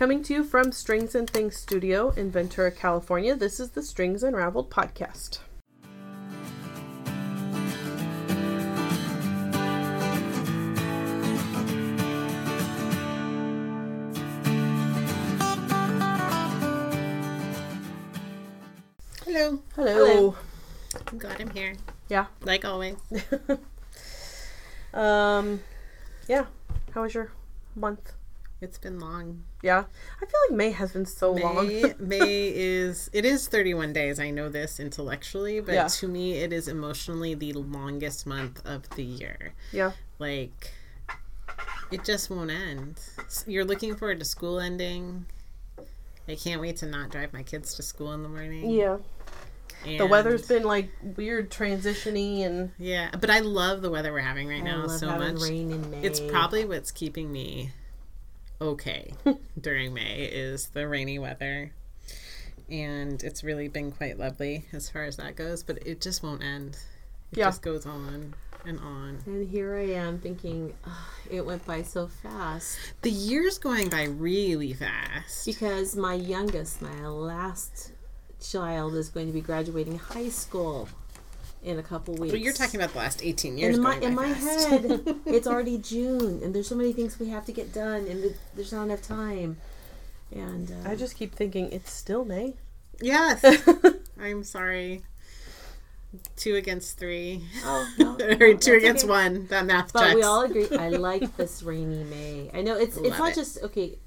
Coming to you from Strings and Things Studio in Ventura, California, this is the Strings Unraveled podcast. Hello. Hello. Hello. I'm glad I'm here. Yeah. Like always. Um, yeah. How was your month? It's been long. Yeah. I feel like May has been so long. May, May is it is 31 days. I know this intellectually, but Yeah. to me it is emotionally the longest month of the year. yeah. Like it just won't end. You're looking forward to school ending. I can't wait to not drive my kids to school in the morning. Yeah. The weather's been like weird transitioning and Yeah, but I love the weather we're having right now so much. May. It's probably what's keeping me okay during May is the rainy weather. And it's really been quite lovely as far as that goes, but it just won't end. It Yeah. just goes on and on. And here I am thinking, "Ugh, it went by so fast The year's going by really fast. because my youngest, my last child, is going to be graduating high school in a couple weeks. Well, you're talking about the last 18 years. in my going in my head, it's already June, and there's so many things we have to get done, and there's not enough time. And uh, I just keep thinking it's still May. Yes. I'm sorry. Two against three. oh, no, or no, two against okay. one. That math But checks. we all agree. I like this rainy May. I know it's it's not it. just okay.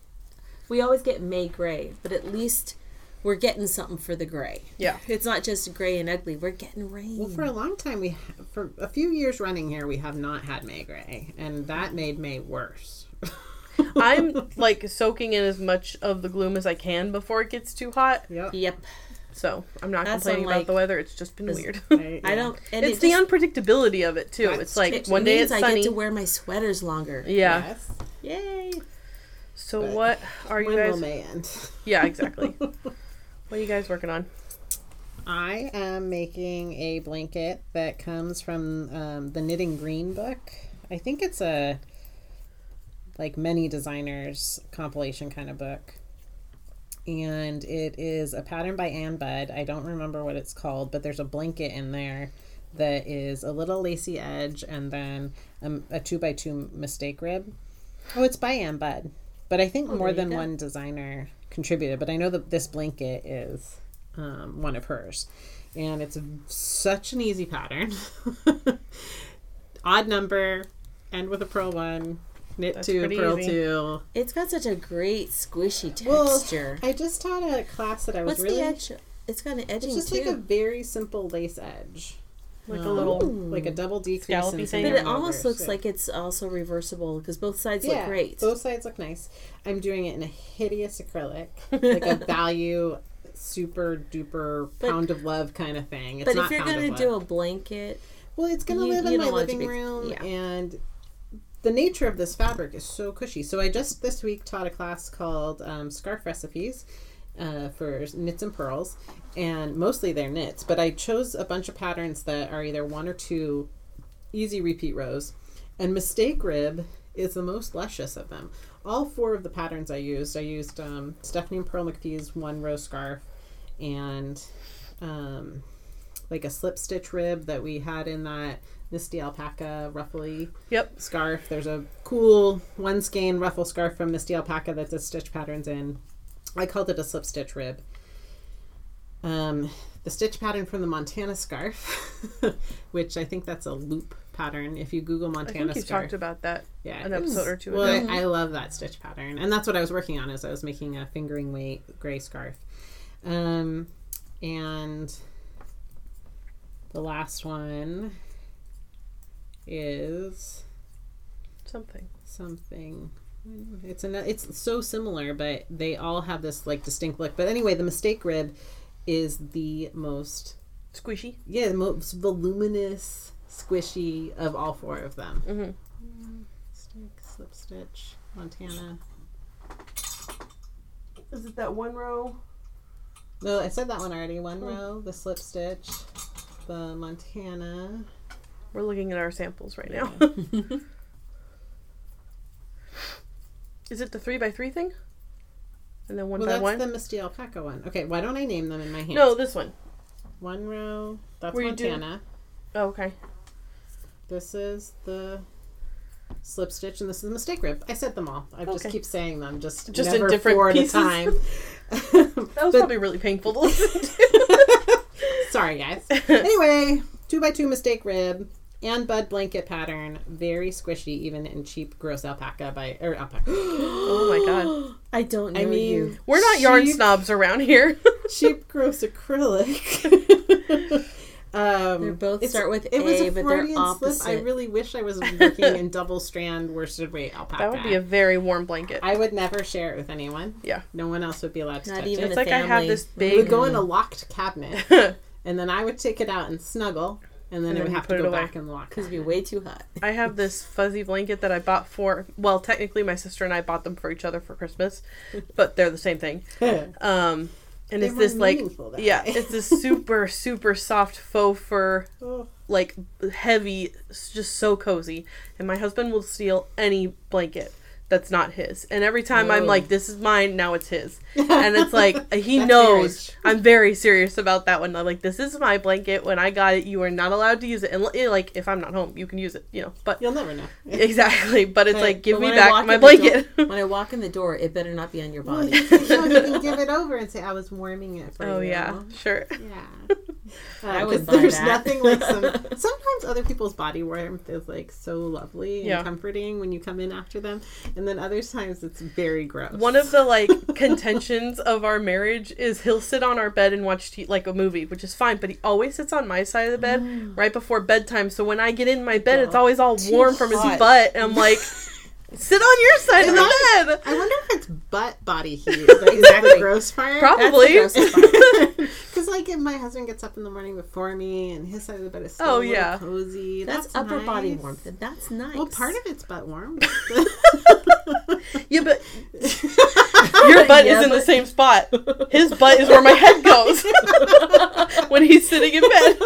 We always get May gray, but at least we're getting something for the gray. Yeah. It's not just gray and ugly. We're getting rain. Well, for a long time, we ha- for a few years running here, we have not had May gray, and that made May worse. I'm like soaking in as much of the gloom as I can before it gets too hot. Yep. yep. So I'm not That's complaining unlike- about the weather. It's just been This- weird. I don't. And it's it the just- unpredictability of it too. It's like it one day means it's I get to wear my sweaters longer. yeah. Yes. Yay! So But what are you When guys? will May end? Yeah, exactly. what are you guys working on? I am making a blanket that comes from um, the Knitting Green book. I think it's a like many designers compilation kind of book. And it is a pattern by Ann Budd. I don't remember what it's called, but there's a blanket in there that is a little lacy edge and then um, a two by two mistake rib. Oh, it's by Ann Budd. But I think more than one designer contributed. But I know that this blanket is um, one of hers. And it's such an easy pattern. Odd number, end with a purl one, knit That's two, pretty purl easy. two. It's got such a great squishy texture. Well, texture. I just taught a class that I was What's really. the edge? It's got an edging It's just too. like a very simple lace edge. Like a little. like a double decrease in thing? but it almost numbers, looks yeah. like it's also reversible because both sides yeah, look great. Both sides look nice. I'm doing it in a hideous acrylic, like a value super duper But- pound of love kind of thing. It's but not if you're gonna do a blanket, well, it's gonna you- live you in my don't want it to living be- room, yeah. and the nature of this fabric is so cushy. So I just this week taught a class called um, scarf recipes. Uh, for knits and pearls, and mostly they're knits. But I chose a bunch of patterns that are either one or two easy repeat rows, and mistake rib is the most luscious of them. All four of the patterns I used, I used um, Stephanie and Pearl McPhee's one row scarf, and um, like a slip stitch rib that we had in that Misti Alpaca ruffly Yep. scarf. There's a cool one skein ruffle scarf from Misti Alpaca that the stitch patterns in. I called it a slip stitch rib. Um, the stitch pattern from the Montana scarf, which I think that's a loop pattern. If you Google Montana, I think you scarf, talked about that yeah, an episode or two well, ago. I, I love that stitch pattern, and that's what I was working on. as I was making a fingering weight gray scarf, um, and the last one is Something. something. It's an, it's so similar, but they all have this like distinct look. But anyway, the mistake rib is the most Squishy. yeah the most voluminous, squishy of all four of them. Mm-hmm. Stick, slip stitch, Montana. Is it that one row? No, I said that one already. One row, the slip stitch, the Montana. We're looking at our samples right now. Is it the three by three thing? and then one by one. Well, by that's one. the Misti Alpaca one. Okay, why don't I name them in my hand? No, this one. One row. That's Where do- Montana. Oh, okay. This is the slip stitch, and this is the mistake rib. I said them all. I just keep saying them, just Just in different four pieces. at a time. That was But- probably really painful to listen to. Sorry, guys. anyway, two by two mistake rib and bud blanket pattern, very squishy, even in cheap gross alpaca by or alpaca. oh my god. I don't know I mean, you. We're not yarn snobs around here. cheap gross acrylic. um, They both start with it was A, a but they're Freudian slip. I really wish I was working in double strand worsted weight alpaca. that would be a very warm blanket. I would never share it with anyone. Yeah. No one else would be allowed to Not touch even it. It's a like I have family. this It big would go in a locked cabinet, and then I would take it out and snuggle, and then And it then would have put to it go away. back in the locked. Because it'd be way too hot. I have this fuzzy blanket that I bought for well, technically my sister and I bought them for each other for Christmas, but they're the same thing. Um and They're it's this like that yeah, it's this super super soft faux fur Oh. like heavy, just so cozy. And my husband will steal any blanket that's not his. And every time I'm like, "This is mine," now it's his. And it's like he knows marriage. I'm very serious about that one. I'm like, "This is my blanket. When I got it, you are not allowed to use it. And eh, like, if I'm not home, you can use it. You know." But You'll never know. exactly. But it's But- like, give me when I walk back my in the door- blanket. when I walk in the door, it better not be on your body. you, can, you can give it over and say, "I was warming it for oh you." yeah, sure. Yeah. I Uh, would 'cause buy there's that. nothing like some. Sometimes other people's body warmth is like so lovely and Yeah. comforting when you come in after them, and then other times it's very gross. One of the like contentions of our marriage is he'll sit on our bed and watch t- like a movie, which is fine, but he always sits on my side of the bed mm. right before bedtime. So when I get in my bed, it's Oh, always all warm from his butt, and I'm like, sit on your side of the bed. I wonder if it's butt body heat. That is the gross part. Probably. That's the grossest part. Because like if my husband gets up in the morning before me and his side of the bed is still Oh, yeah. cozy. That's, That's, upper body nice. warmth. and That's nice. Well, part of it's butt warm. Yeah, but your butt Yeah, is in the same spot. His butt is where my head goes when he's sitting in bed.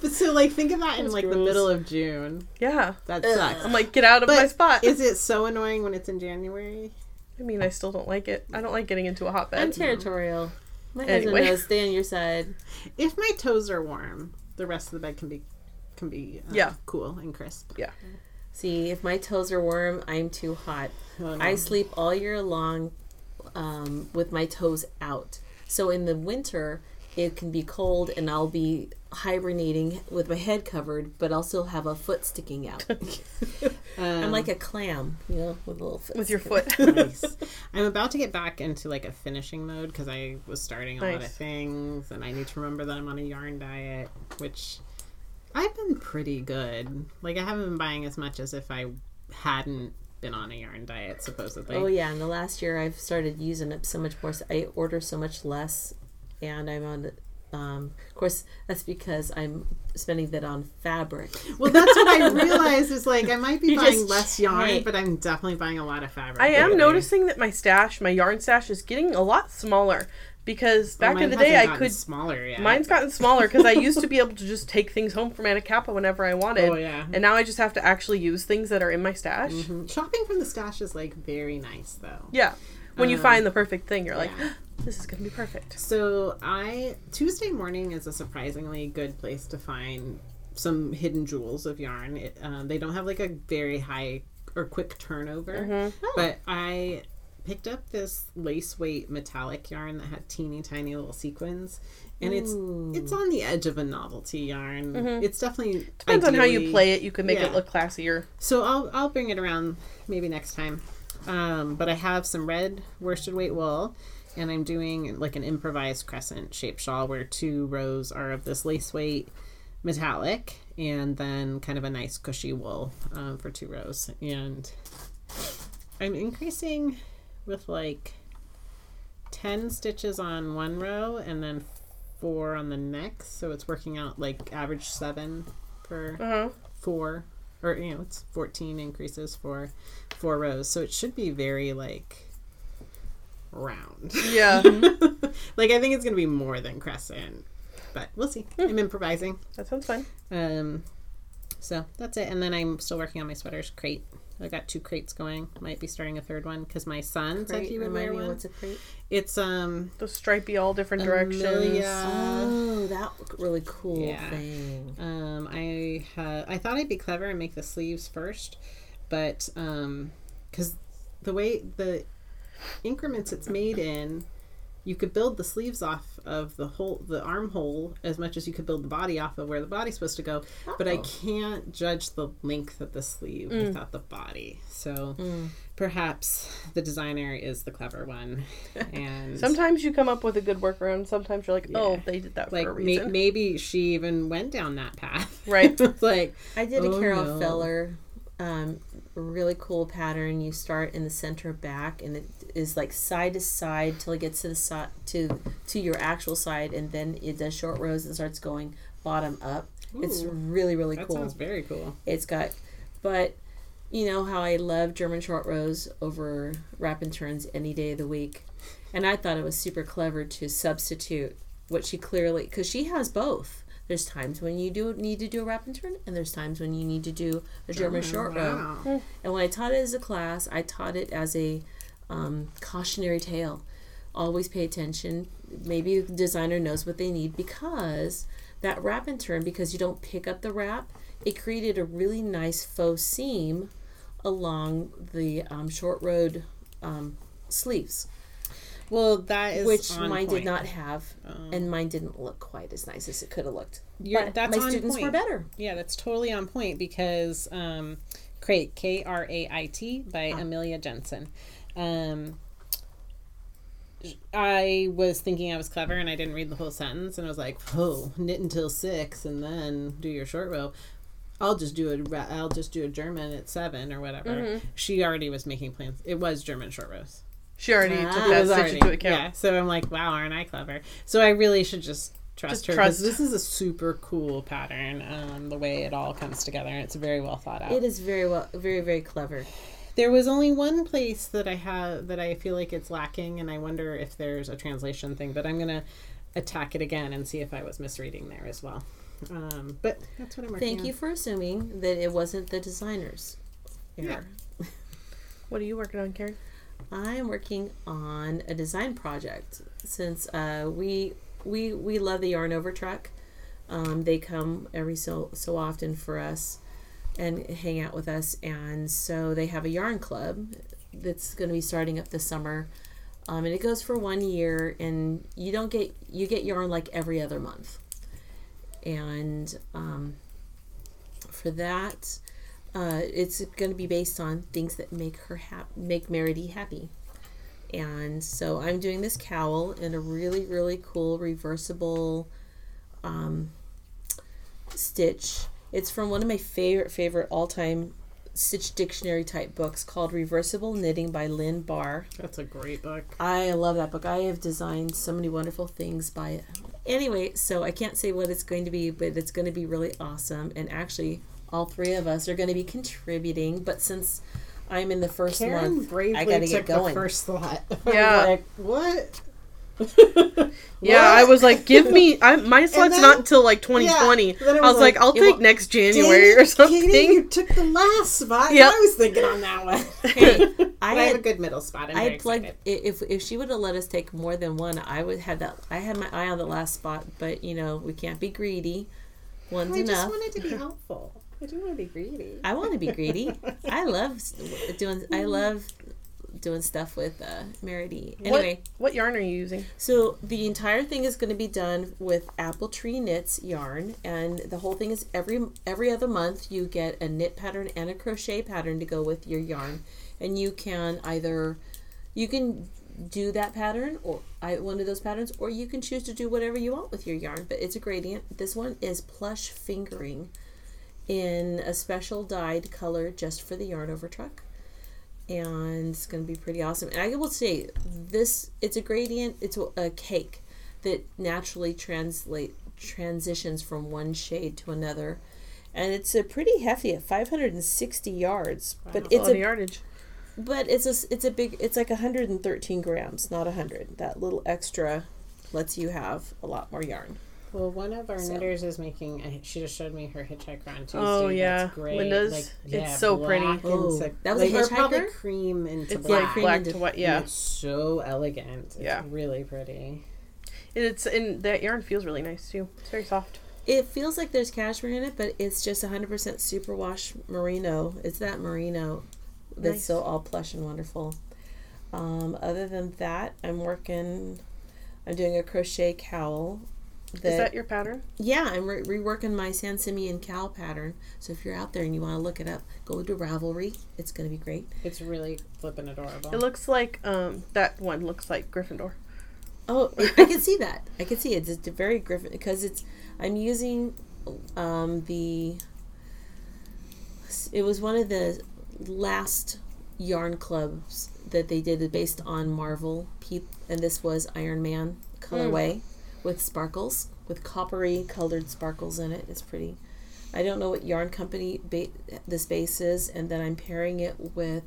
but so like think of that in That's like the middle of June. Yeah, That Ugh. sucks. I'm like, get out of But my spot. Is it so annoying when it's in January? I mean, I still don't like it. I don't like getting into a hot bed. I'm territorial. My Anyway. husband knows. Stay on your side. If my toes are warm, the rest of the bed can be can be uh, Yeah. cool and crisp. See, if my toes are warm, I'm too hot. Oh, no. I sleep all year long um, with my toes out. So in the winter, it can be cold and I'll be hibernating with my head covered, but I'll still have a foot sticking out. I'm Um, like a clam, you know, with a little foot. with your foot. nice. I'm about to get back into like a finishing mode because I was starting a lot of things, and I need to remember that I'm on a yarn diet, which I've been pretty good. Like I haven't been buying as much as if I hadn't been on a yarn diet, supposedly. Oh yeah, in the last year I've started using up so much more. I order so much less, and I'm on. Um, of course, that's because I'm spending that on fabric. Well, that's what I realized is like I might be You buying just less yarn, check. but I'm definitely buying a lot of fabric. I am lately. noticing that my stash, my yarn stash, is getting a lot smaller because Well, back in the day I gotten could. smaller yet. Mine's gotten smaller because I used to be able to just take things home from Anacapa whenever I wanted, Oh yeah. and now I just have to actually use things that are in my stash. Mhm. Shopping from the stash is like very nice though. Yeah, when you Um, find the perfect thing, you're like, yeah. this is gonna be perfect. So I Tuesday morning is a surprisingly good place to find some hidden jewels of yarn. It, um, they don't have like a very high or quick turnover, Mm-hmm. but I picked up this lace weight metallic yarn that had teeny tiny little sequins, and it's it's on the edge of a novelty yarn. It's definitely Mm-hmm. Depends on how you play it. You can make yeah. it look classier. So I'll I'll bring it around maybe next time. Um, but I have some red worsted weight wool, and I'm doing like an improvised crescent shape shawl where two rows are of this lace weight metallic, and then kind of a nice cushy wool um, for two rows. And I'm increasing with like ten stitches on one row, and then four on the next. So it's working out like average seven per Uh huh. four or you know it's 14 increases for four rows so it should be very like round Yeah, like i think it's gonna be more than crescent but we'll see i'm improvising that sounds fun. um so that's it and then i'm still working on my sweaters Krait I got two Kraits going. Might be starting a third one because my son said Krait, he would wear me one. what's a Krait? It's um The stripy, all different directions. Amelia. oh, that really cool Yeah. thing. Um, I ha- I thought I'd be clever and make the sleeves first, but um, because the way the increments it's made in, you could build the sleeves off of the whole the armhole as much as you could build the body off of where the body's supposed to go. But I Oh. can't judge the length of the sleeve without the body. So perhaps the designer is the clever one, and Sometimes you come up with a good workaround. Sometimes you're like, oh, they did that like for a reason. maybe she even went down that path. Right. It's like I did a Oh, Carol no. Feller, um, really cool pattern. You start in the center back, and it is like side to side till it gets to the side to to your actual side, and then it does short rows and starts going bottom up. It's really really that cool. That sounds very cool. It's got, but you know how I love German short rows over wrap and turns any day of the week, and I thought it was super clever to substitute what she clearly because she has both. There's times when you do need to do a wrap and turn, and there's times when you need to do a German short row. Wow. And when I taught it as a class, I taught it as a um, cautionary tale. Always pay attention. Maybe the designer knows what they need because that wrap and turn, because you don't pick up the wrap, it created a really nice faux seam along the um, short road um, sleeves, Well, that is which on mine did not have, Um, and mine didn't look quite as nice as it could have looked. You're- But that's my on students were better. Yeah, that's totally on point because um, Krait K R A I T by Ah. Amelia Jensen. Um, I was thinking I was clever and I didn't read the whole sentence and I was like, "Oh, knit until six and then do your short row." I'll just do a I'll just do a German at seven or whatever. Mm-hmm. She already was making plans. It was German short rows. She already Ah. took It that was stitch already- into account. Yeah, so I'm like, wow, aren't I clever? So I really should just trust Just her because trust. this is a super cool pattern. Um, the way it all comes together, it's very well thought out. It is very well, very very clever. There was only one place that I have that I feel like it's lacking, and I wonder if there's a translation thing. But I'm gonna attack it again and see if I was misreading there as well. Um, but that's what I'm working Thank on. you for assuming that it wasn't the designer's error. What are you working on, Karen? I'm working on a design project since uh, we we we love the yarn over truck. Um, they come every so so often for us and hang out with us, and so they have a yarn club that's going to be starting up this summer. Um, and it goes for one year, and you don't get you get yarn like every other month, and um, for that, uh, it's going to be based on things that make her hap- make Meredy happy. And so I'm doing this cowl in a really really cool reversible um, stitch. It's from one of my favorite favorite all time stitch dictionary type books called Reversible Knitting by Lynne Barr. That's a great book. I love that book. I have designed so many wonderful things by it. Anyway, so I can't say what it's going to be, but it's going to be really awesome. And actually, all three of us are going to be contributing. But since I'm in the first Karen month, bravely I got to took get going. the first slot. Yeah. like, what? Yeah, I was like, give me. I, my slot's then- not until like 2020. Yeah, I it was, was like, like, I'll take will- next January or something. Katie, you took the last spot. Yep. I was thinking on that one. Hey, But I I have a good middle spot. I'm I very like if if she would have let us take more than one, I would have that. I had my eye on the last spot, but you know we can't be greedy. One's enough. I just wanted to be helpful. I do want to be greedy. I want to be greedy. I love doing. I love doing stuff with uh, Meredy. Anyway, What, what yarn are you using? so the entire thing is going to be done with Apple Tree Knits yarn, and the whole thing is every every other month you get a knit pattern and a crochet pattern to go with your yarn, and you can either you can do that pattern or I, one of those patterns, or you can choose to do whatever you want with your yarn. But it's a gradient. This one is plush fingering in a special dyed color just for the yarn over truck and it's going to be pretty awesome. And I will say this it's a gradient, it's a, cake that naturally translate transitions from one shade to another. And it's a pretty hefty at 560 yards, but It's a yardage. but it's a it's a big it's like 113 grams, not 100. That little extra lets you have a lot more yarn. Well, one of our So- knitters is making. uh, She just showed me her hitchhiker on Tuesday. Oh, yeah. that's great. Linda's? Like, It's yeah, so pretty. Oh, so- that was a like, or probably cream into It's black. like cream black into- to white. Yeah, It's so elegant. It's Yeah. really pretty. and it's and that yarn feels really nice too. It's very soft. It feels like there's cashmere in it, but it's just 100% superwash merino. It's that merino that's Nice. so all plush and wonderful. Um, other than that, I'm working. I'm doing a crochet cowl. That, Is that your pattern? yeah, I'm re- reworking my San Simeon cow pattern. So if you're out there and you want to look it up, go to Ravelry. It's going to be great. It's really flippin' adorable. It looks like um that one looks like Gryffindor. Oh, I can see that. I can see it. It's very Griffin because it's. I'm using um, the. It was one of the last yarn clubs that they did based on Marvel, Pe- and this was Iron Man colorway with sparkles, with coppery colored sparkles in it. It's pretty. I don't know what yarn company ba- this base is, and then I'm pairing it with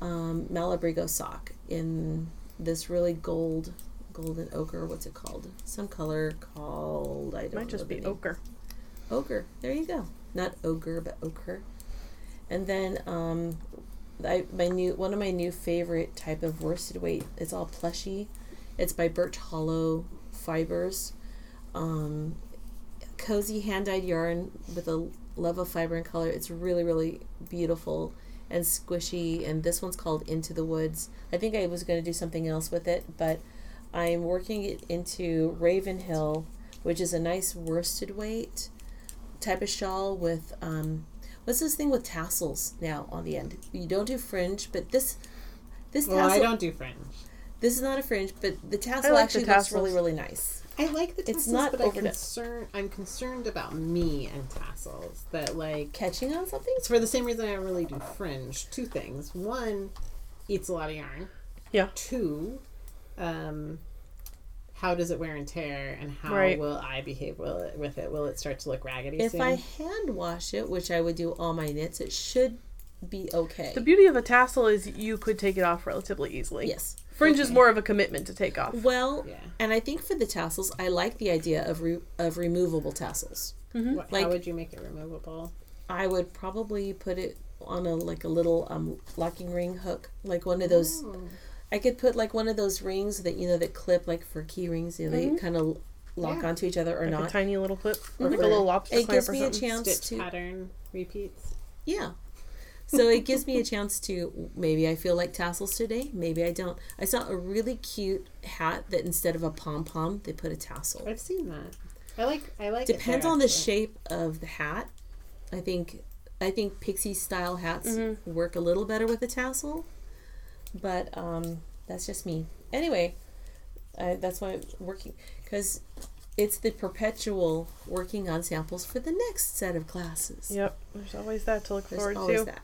um, Malabrigo sock in this really gold, golden ochre. What's it called? Some color called I don't It might just be ochre. Ogre. There you go. Not ogre, but ochre. And then um, I my new one of my new favorite type of worsted weight. It's all plushy. It's by Birch Hollow Fibers. Um, cozy hand dyed yarn with a love of fiber and color. It's really really beautiful and squishy. And this one's called Into the Woods. I think I was going to do something else with it, but I'm working it into Ravenhill, which is a nice worsted weight type of shawl with um what's this thing with tassels now on the end you don't do fringe but this this well, tassel I don't do fringe. This is not a fringe but the tassel like the actually looks really really nice I like the It's tassels, not but I over the- concern, I'm concerned about me and tassels. That like catching on something it's for the same reason I don't really do fringe. Two things. One, eats a lot of yarn. Yeah. Two, um, how does it wear and tear, and how Right. will I behave will it, with it? Will it start to look raggedy if soon? i hand wash it which i would do all my knits it should be okay The beauty of a tassel is you could take it off relatively easily. yes Fringe is more of a commitment to take off. well yeah. and i think for the tassels i like the idea of re- of removable tassels mm-hmm. What, Like- how would you make it removable? i would probably put it on a like a little um locking ring hook like one of those Oh. I could put like one of those rings that you know that clip like for key rings. You know, they mm-hmm. kind of lock Yeah. onto each other or like not. a tiny little clip or like a mm-hmm. little lobster It clamp gives or me a chance Stitch to pattern repeats. yeah. So it gives me a chance to maybe I feel like tassels today, maybe I don't. I saw a really cute hat that instead of a pom pom they put a tassel. I've seen that. I like. I like. it Depends there, on the shape of the hat. I think I think pixie style hats Mm-hmm. work a little better with a tassel, but um, that's just me. Anyway, I, that's why I'm working because it's the perpetual working on samples for the next set of classes. Yep, there's always that to look There's forward always to. that.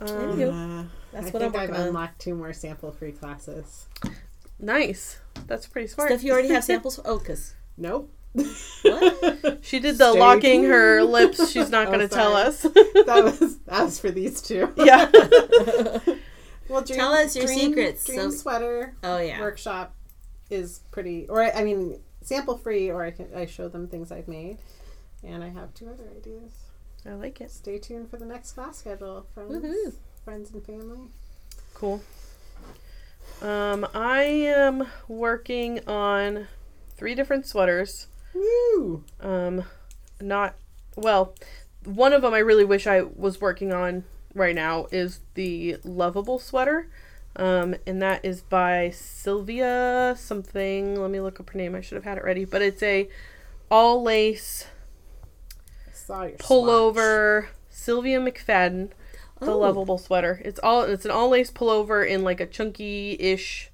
Um, Anywho. Uh, That's I what I'm think I've working on. unlocked two more sample-free classes. nice. That's pretty smart. Stuff you already have samples for. Oh, cause Nope. What? She did the Stay locking her lips. She's not Oh, going to tell us. that was that was for these two. yeah. Well, dream, Tell us your dream, secrets, Dream so- sweater oh yeah. workshop is pretty, or I mean, sample free, or I can I show them things I've made, and I have two other ideas. I like it. Stay tuned for the next class schedule, friends, Woohoo. friends and family. Cool. Um, I am working on three different sweaters. Woo! Um, not well. One of them I really wish I was working on right now is the lovable sweater. Um, and that is by Sylvia something. Let me look up her name. I should have had it ready, but it's a all lace I saw your pullover. Sylvia McFadden, the Oh. lovable sweater. It's all it's an all lace pullover in like a chunky ish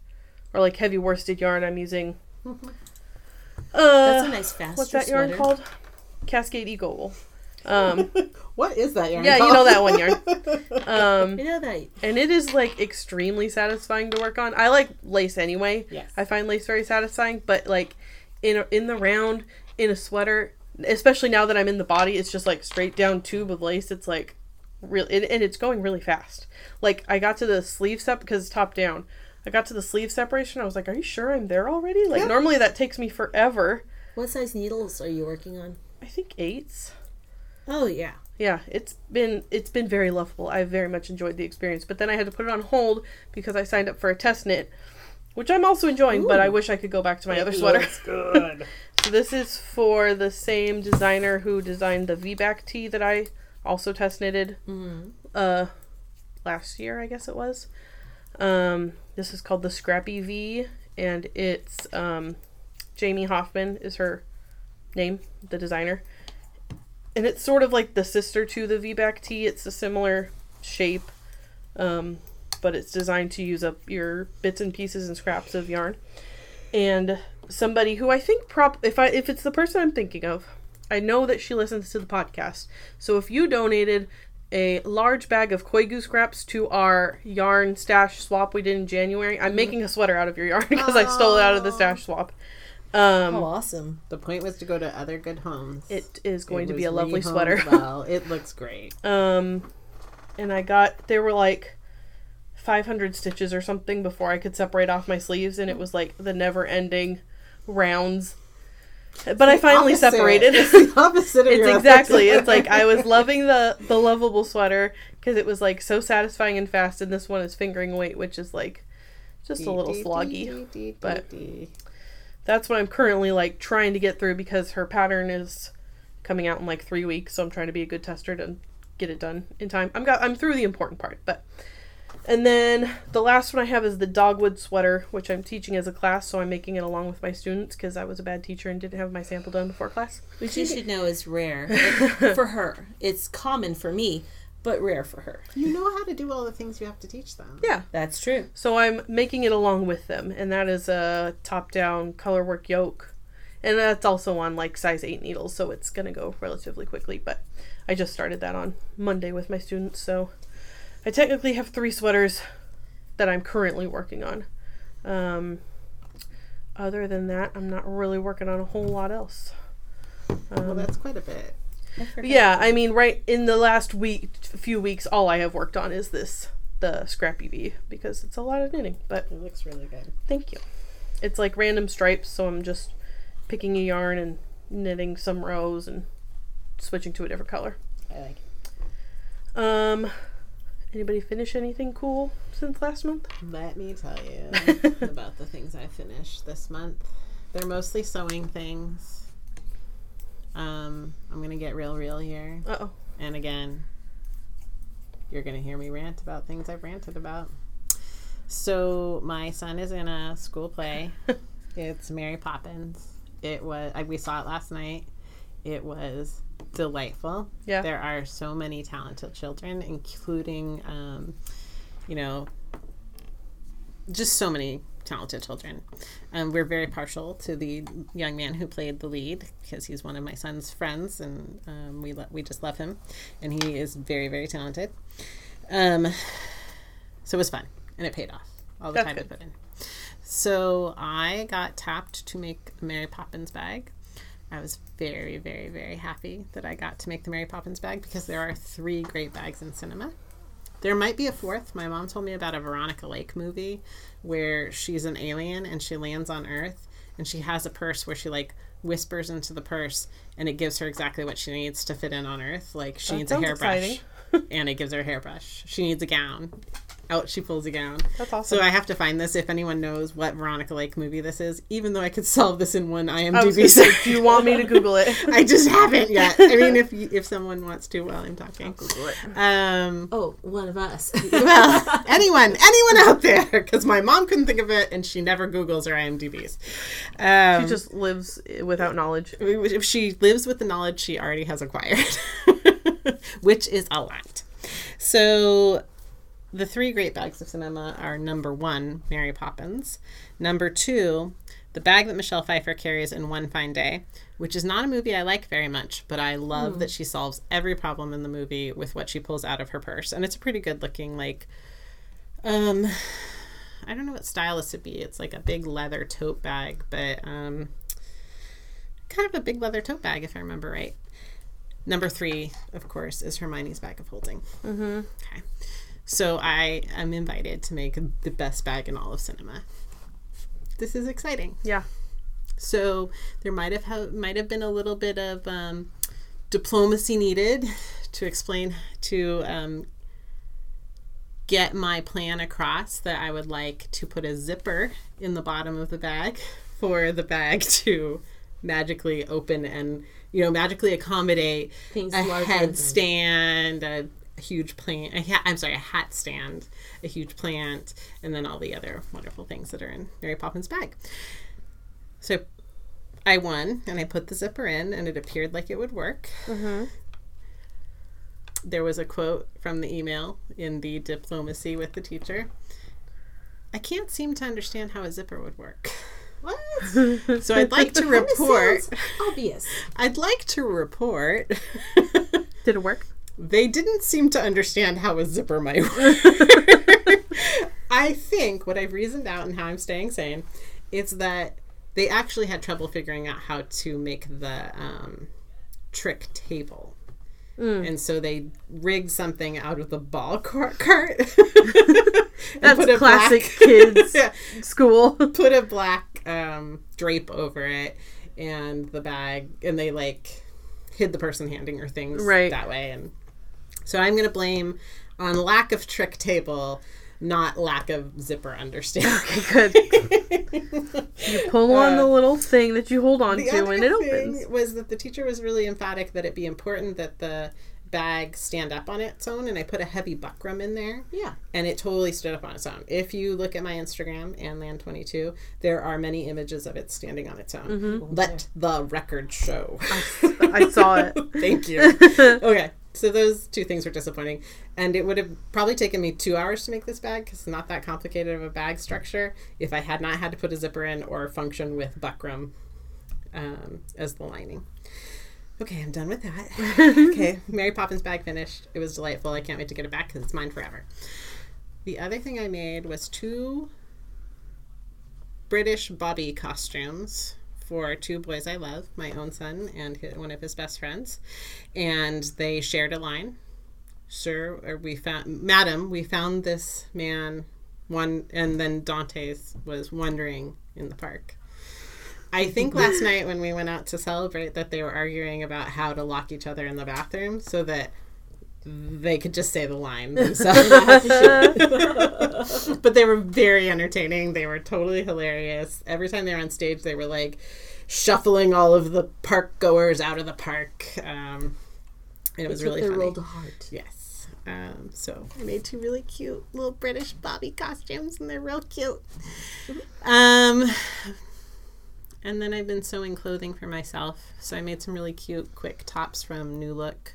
or like heavy worsted yarn. I'm using. Uh, That's a nice fast. what's that yarn called? Cascade Eagle wool. Um. What is that yarn? yeah, you know that one yarn. Um, You know that. and it is like extremely satisfying to work on. I like lace anyway. Yes. I find lace very satisfying, but like in a, in the round in a sweater, especially now that I'm in the body, it's just like straight down tube of lace. It's like real and, and it's going really fast. Like I got to the sleeve sep because it's top down. I got to the sleeve separation. I was like, "Are you sure I'm there already?" Like Yeah. normally that takes me forever. What size needles are you working on? I think eights. Oh yeah. Yeah, it's been it's been very lovable. I very much enjoyed the experience, but then I had to put it on hold because I signed up for a test knit, which I'm also enjoying. But I wish I could go back to my other sweater. Looks good. This is for the same designer who designed the V-back tee that I also test knitted Mm-hmm. uh last year, I guess it was. Um this is called the Scrappy V and it's um Jamie Hoffman is her name, the designer. And it's sort of like the sister to the V-back tee. It's a similar shape. Um but it's designed to use up your bits and pieces and scraps of yarn. And somebody who I think prop if I if it's the person I'm thinking of, I know that she listens to the podcast. So if you donated a large bag of Koigu scraps to our yarn stash swap we did in January, I'm making a sweater out of your yarn because I stole it out of the stash swap. Um, Oh, awesome. The point was to go to other good homes. it is going It to be a lovely sweater. Well, it looks great. Um, and I got there were like 500 stitches or something before I could separate off my sleeves, and it was like the never-ending rounds. But I finally Opposite. separated. It's the opposite of it's exactly. It's like I was loving the the lovable sweater because it was like so satisfying and fast, and this one is fingering weight, which is like just a little sloggy. but- That's what I'm currently like trying to get through because her pattern is coming out in like three weeks, so I'm trying to be a good tester to get it done in time. I'm got I'm through the important part, but and then the last one I have is the dogwood sweater, which I'm teaching as a class, so I'm making it along with my students because I was a bad teacher and didn't have my sample done before class. Which you should know is rare It- for her. It's common for me, but rare for her. You know how to do all the things you have to teach them. Yeah, That's true. so I'm making it along with them, and that is a top-down color work yoke, and that's also on like size eight needles, so it's gonna go relatively quickly. But I just started that on Monday with my students, so I technically have three sweaters that I'm currently working on. Um, other than that, I'm not really working on a whole lot else. Well, Um, that's quite a bit. yeah, I mean, right in the last week, few weeks, all I have worked on is this, the Scrappy V, because it's a lot of knitting. But It looks really good. Thank you. It's like random stripes, so I'm just picking a yarn and knitting some rows and switching to a different color. I like it. Um, anybody finish anything cool since last month? Let me tell you about the things I finished this month. They're mostly sewing things. Um, I'm gonna get real, real here. Uh oh. And again, you're going to hear me rant about things I've ranted about. So, my son is in a school play. it's Mary Poppins. It was, I, we saw it last night. It was delightful. Yeah. There are so many talented children, including, um, you know, just so many talented children. Um, we're very partial to the young man who played the lead because he's one of my son's friends, and um, we lo- we just love him, and he is very very talented. Um, so it was fun, and it paid off all the That's time we good. put in. So I got tapped to make a Mary Poppins bag. I was very, very, very happy that I got to make the Mary Poppins bag because there are three great bags in cinema. There might be a fourth. My mom told me about a Veronica Lake movie where she's an alien and she lands on Earth and she has a purse where she like whispers into the purse and it gives her exactly what she needs to fit in on Earth. Like she That needs a hairbrush and it gives her a hairbrush. She needs a gown. Out she pulls a gown. That's awesome. So I have to find this if anyone knows what Veronica Lake movie this is, even though I could solve this in one I was IMDb gonna say, search. do you want me to Google it? I just haven't yet. I mean, if you, if someone wants to while I'm talking, Google um, Oh, one of us. well, anyone, anyone out there, because my mom couldn't think of it, and she never Googles her IMDb's. Um, She just lives without knowledge. if she lives with the knowledge she already has acquired, which is a lot. So, the three great bags of cinema are number one, Mary Poppins. Number two, the bag that Michelle Pfeiffer carries in One Fine Day, which is not a movie I like very much, but I love that she solves every problem in the movie with what she pulls out of her purse. And it's a pretty good looking, like, um, I don't know what style this would be. It's like a big leather tote bag, but um, kind of a big leather tote bag, if I remember right. Number three, of course, is Hermione's bag of holding. Mm-hmm. Okay. So I am invited to make the best bag in all of cinema. This is exciting. Yeah. So there might have ha- might have been a little bit of um, diplomacy needed to explain to um, get my plan across that I would like to put a zipper in the bottom of the bag for the bag to magically open and you know magically accommodate Things a headstand, a, a huge plant. A ha- I'm sorry, a hat stand, a huge plant, and then all the other wonderful things that are in Mary Poppins' bag. So I won, and I put the zipper in, and it appeared like it would work. Mm-hmm. There was a quote from the email in the diplomacy with the teacher. I can't seem to understand how a zipper would work. What? So I'd like to report. obvious. I'd like to report. Did it work? They didn't seem to understand how a zipper might work. I think what I've reasoned out and how I'm staying sane is that they actually had trouble figuring out how to make the um, trick table. And so they rigged something out of the ball cart. cart and That's put a classic black- kids Yeah, school. put a black um, drape over it and the bag, and they like hid the person handing her things Right. that way. And so I'm going to blame on lack of trick table, not lack of zipper understanding. Good. You pull on the little thing that you hold on Uh, to, and it thing opens. was that the teacher was really emphatic that it be important that the bag stand up on its own, and I put a heavy buckram in there. Yeah. and it totally stood up on its own. If you look at my Instagram, and land22, there are many images of it standing on its own. Mm-hmm. Let the record show. I saw it. Thank you. okay, so those two things were disappointing, and it would have probably taken me two hours to make this bag because it's not that complicated of a bag structure. If I had not had to put a zipper in or function with buckram um, as the lining. Okay, I'm done with that. okay, Mary Poppins bag finished. It was delightful. I can't wait to get it back because it's mine forever. The other thing I made was two British Bobby costumes for two boys I love, my own son and hi- one of his best friends, and they shared a line. Sir, or we found, Madam, we found this man. One, and then Dante's was wandering in the park. I think last night when we went out to celebrate that they were arguing about how to lock each other in the bathroom so that they could just say the line themselves. but they were very entertaining. They were totally hilarious. Every time they were on stage, they were like shuffling all of the park goers out of the park. Um, and it was really their funny. role to heart. Yes. Um, so I made two really cute little British Bobby costumes, and they're real cute. Um, and then I've been sewing clothing for myself. So I made some really cute, quick tops from New Look.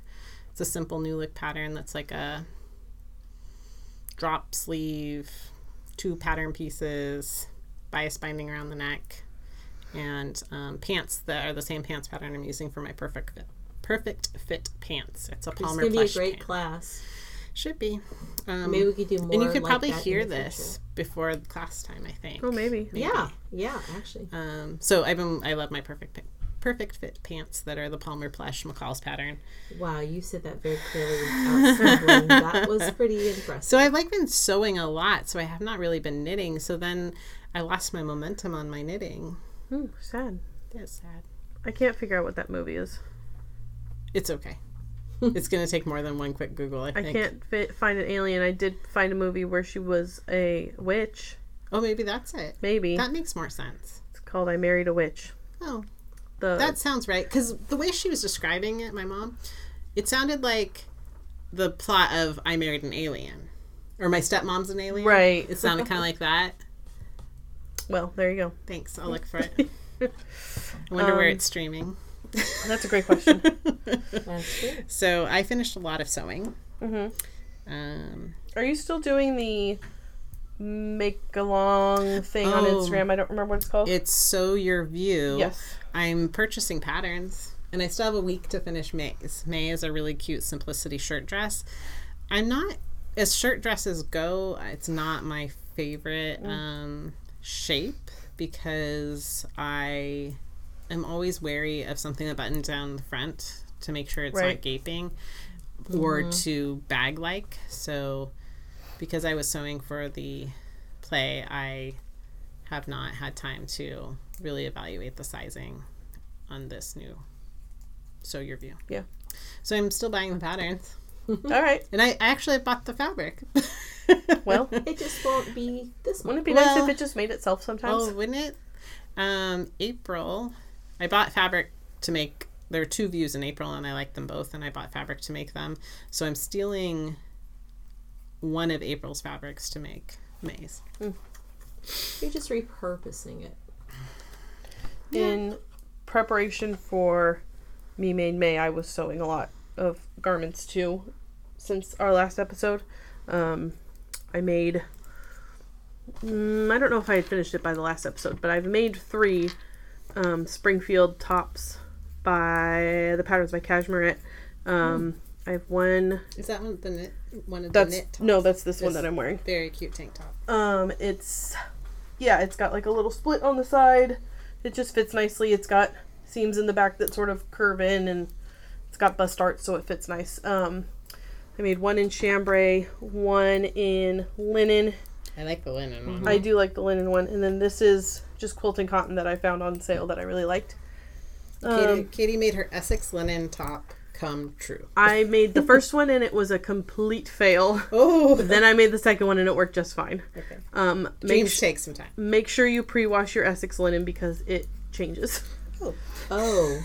It's a simple New Look pattern that's like a drop sleeve, two pattern pieces, bias binding around the neck, and um, pants that are the same pants pattern I'm using for my perfect fit. Perfect fit pants. It's a It's Palmer gonna be a great pant. class. Should be. Um, Maybe we could do more. and you could like probably hear the this before class time. I think. Oh, maybe. future. Yeah, yeah, actually. Um, so I've been. I love my perfect fit, perfect fit pants that are the Palmer Pletsch McCall's pattern. Wow, you said that very clearly that was pretty impressive. So I've like been sewing a lot. So I have not really been knitting. So then I lost my momentum on my knitting. Ooh, sad. That's sad. I can't figure out what that movie is. It's okay. it's gonna take more than one quick Google. I think. I can't fi- find an alien. I did find a movie where she was a witch. Oh, maybe that's it. Maybe That makes more sense. it's called "I Married a Witch." Oh, The That sounds right. Because the way she was describing it, my mom, it sounded like the plot of I Married an Alien. Or My Stepmom's an Alien. Right. It sounded kind of like that. well, there you go. Thanks. I'll look for it. I wonder where Um, it's streaming. That's a great question. So I finished a lot of sewing. hmm Um, Are you still doing the make along thing on Oh. Instagram? I don't remember what it's called. it's Sew Your View. yes. I'm purchasing patterns, and I still have a week to finish May's. May is a really cute simplicity shirt dress. I'm not as shirt dresses go. It's not my favorite um, shape because I am always wary of something that buttons down the front to make sure it's Right. not gaping or to bag like. So because I was sewing for the play, I have not had time to really evaluate the sizing on this new Sew Your View. Yeah. So I'm still buying the patterns. All right. And I actually bought the fabric. Well, It just won't be this one. wouldn't it be nice if it just made itself sometimes? Oh, wouldn't it? Um, April, I bought fabric to make. There are two views in April, and I like them both, and I bought fabric to make them. So I'm stealing one of April's fabrics to make May's. You're just repurposing it. In preparation for Me Made May, I was sewing a lot of garments too since our last episode. Um, I made. Mm, I don't know if I had finished it by the last episode, but I've made three um, Springfield tops by the patterns by Cashmerette. Um, I have one. Is that one the knit? One of That's the knit tops? no, that's this, one that I'm wearing. very cute tank top. Um, it's yeah, it's got like a little split on the side. It just fits nicely. It's got seams in the back that sort of curve in, and it's got bust dart, so it fits nice. Um, I made one in chambray, one in linen. I like the linen one. I do like the linen one, and then this is just quilting cotton that I found on sale that I really liked. Katie, Um, Katie made her Essex linen top come true. I made the first one and it was a complete fail. Oh, Then I made the second one and it worked just fine. okay. Um, make, sh- take some time. make sure you pre-wash your Essex linen because it changes. Oh, Oh.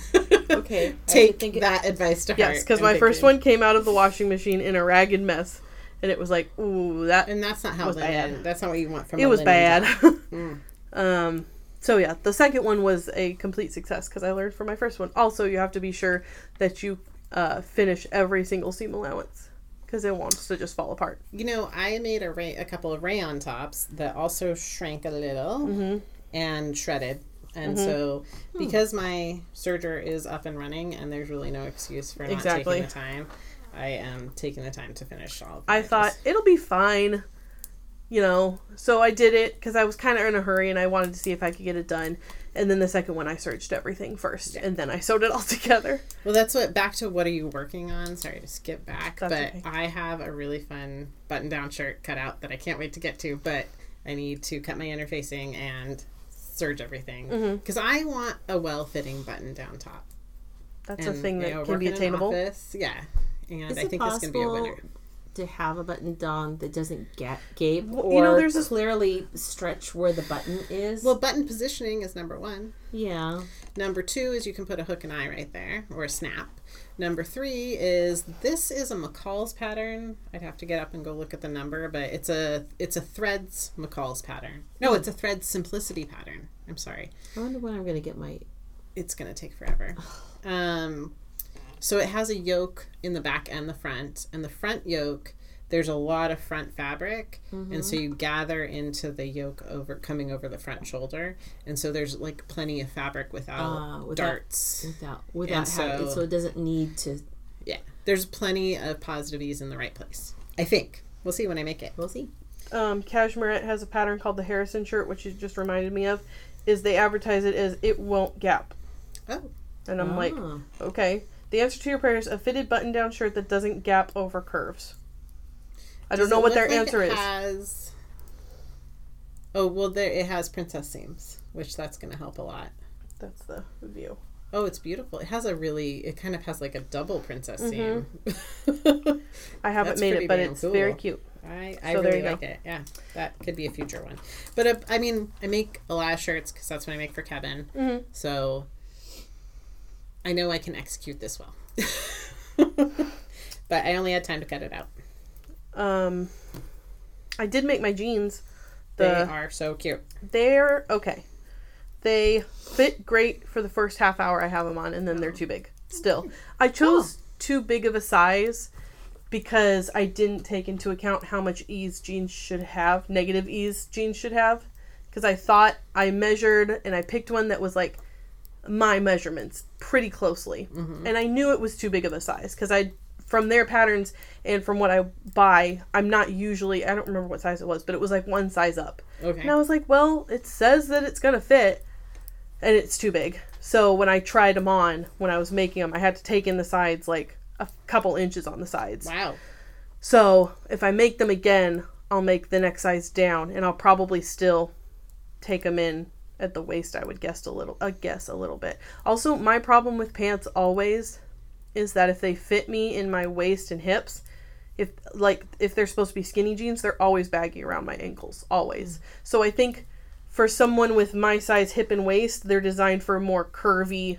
okay. Take it- that advice to heart. Yes, because my first one came out of the washing machine in a ragged mess, and it was like, ooh, that And that's not how was linen. bad. That's not what you want from. it was bad. Mm. um, so yeah, the second one was a complete success because I learned from my first one. Also, you have to be sure that you uh, finish every single seam allowance because it wants to just fall apart. You know, I made a ray- a couple of rayon tops that also shrank a little Mm-hmm. and shredded. And so, because my serger is up and running, and there's really no excuse for not Exactly. taking the time, I am taking the time to finish all. Of I thought edges. it'll be fine, you know. So I did it because I was kind of in a hurry and I wanted to see if I could get it done. And then the second one, I searched everything first, and then I sewed it all together. Well, that's what. Back to what are you working on? Sorry to skip back, That's but okay. I have a really fun button-down shirt cut out that I can't wait to get to. But I need to cut my interfacing and serge everything Mm-hmm. because I want a well-fitting button-down top. That's a And, thing you that know, can be attainable. office, Yeah, and Is I it think this can be a winner. To have a button down that doesn't get gape Well, or you know, there's this- clearly stretch where the button is? Well, button positioning is number one. yeah. Number two is you can put a hook and eye right there, or a snap. Number three is this is a McCall's pattern. I'd have to get up and go look at the number, but it's a it's a threads McCall's pattern. No, it's a threads simplicity pattern. I'm sorry, I wonder when I'm to get my. it's gonna take forever. Um, so it has a yoke in the back and the front, and the front yoke. There's a lot of front fabric, and so you gather into the yoke over coming over the front shoulder, and so there's like plenty of fabric without, Ah, without- darts. Without, without so- having, so it doesn't need to. Yeah, there's plenty of positive ease in the right place. I think we'll see when I make it. We'll see. Um, Cashmerette has a pattern called the Harrison shirt, which you just reminded me of. Is they advertise it as it won't gap, Oh, and I'm like, Ah. okay. The answer to your prayer is a fitted button-down shirt that doesn't gap over curves. I don't know what their like answer is. Has... Oh well, there it has princess seams, which that's going to help a lot. That's the view. Oh, it's beautiful. It has a really, it kind of has like a double princess seam. I haven't That's made it, but it's very cute. I, I So really like it. Yeah, that could be a future one. But uh, I mean, I make a lot of shirts because that's what I make for Kevin. Mhm. So I know I can execute this well. but I only had time to cut it out. Um, I did make my jeans. They are so cute. they're okay. They fit great for the first half hour I have them on, and then they're too big. Still, I chose too big of a size because I didn't take into account how much ease jeans should have, negative ease jeans should have. Because I thought I measured and I picked one that was like my measurements pretty closely, mm-hmm. and I knew it was too big of a size because I from their patterns and from what I buy, I'm not usually I don't remember what size it was, but it was like one size up. Okay. And I was like, well, it says that it's going to fit, and it's too big. So when I tried them on, when I was making them, I had to take in the sides like a couple inches on the sides. Wow. So if I make them again, I'll make the next size down, and I'll probably still take them in at the waist. I would guess a little, I guess a little bit. Also, my problem with pants always is that if they fit me in my waist and hips, if like if they're supposed to be skinny jeans, they're always baggy around my ankles, always. So I think for someone with my size hip and waist, they're designed for a more curvy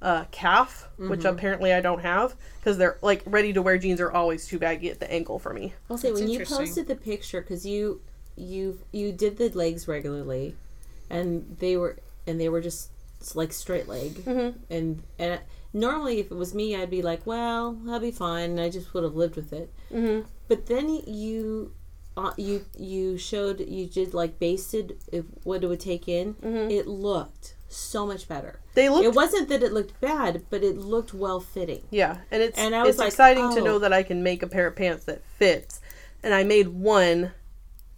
uh, calf, which apparently I don't have because they're like ready to wear jeans are always too baggy at the ankle for me. I'll say That's when you posted the picture because you you you did the legs regularly, and they were and they were just like straight leg, Mhm. and and normally if it was me, I'd be like, well, that'll be fine, and I just would have lived with it. Mm-hmm. But then you. Uh, you you showed you did like basted if, what it would take in. Mhm. It looked so much better. They look It wasn't that it looked bad, but it looked well fitting. Yeah, and it's And I was it's like, exciting to oh. know that I can make a pair of pants that fits. And I made one,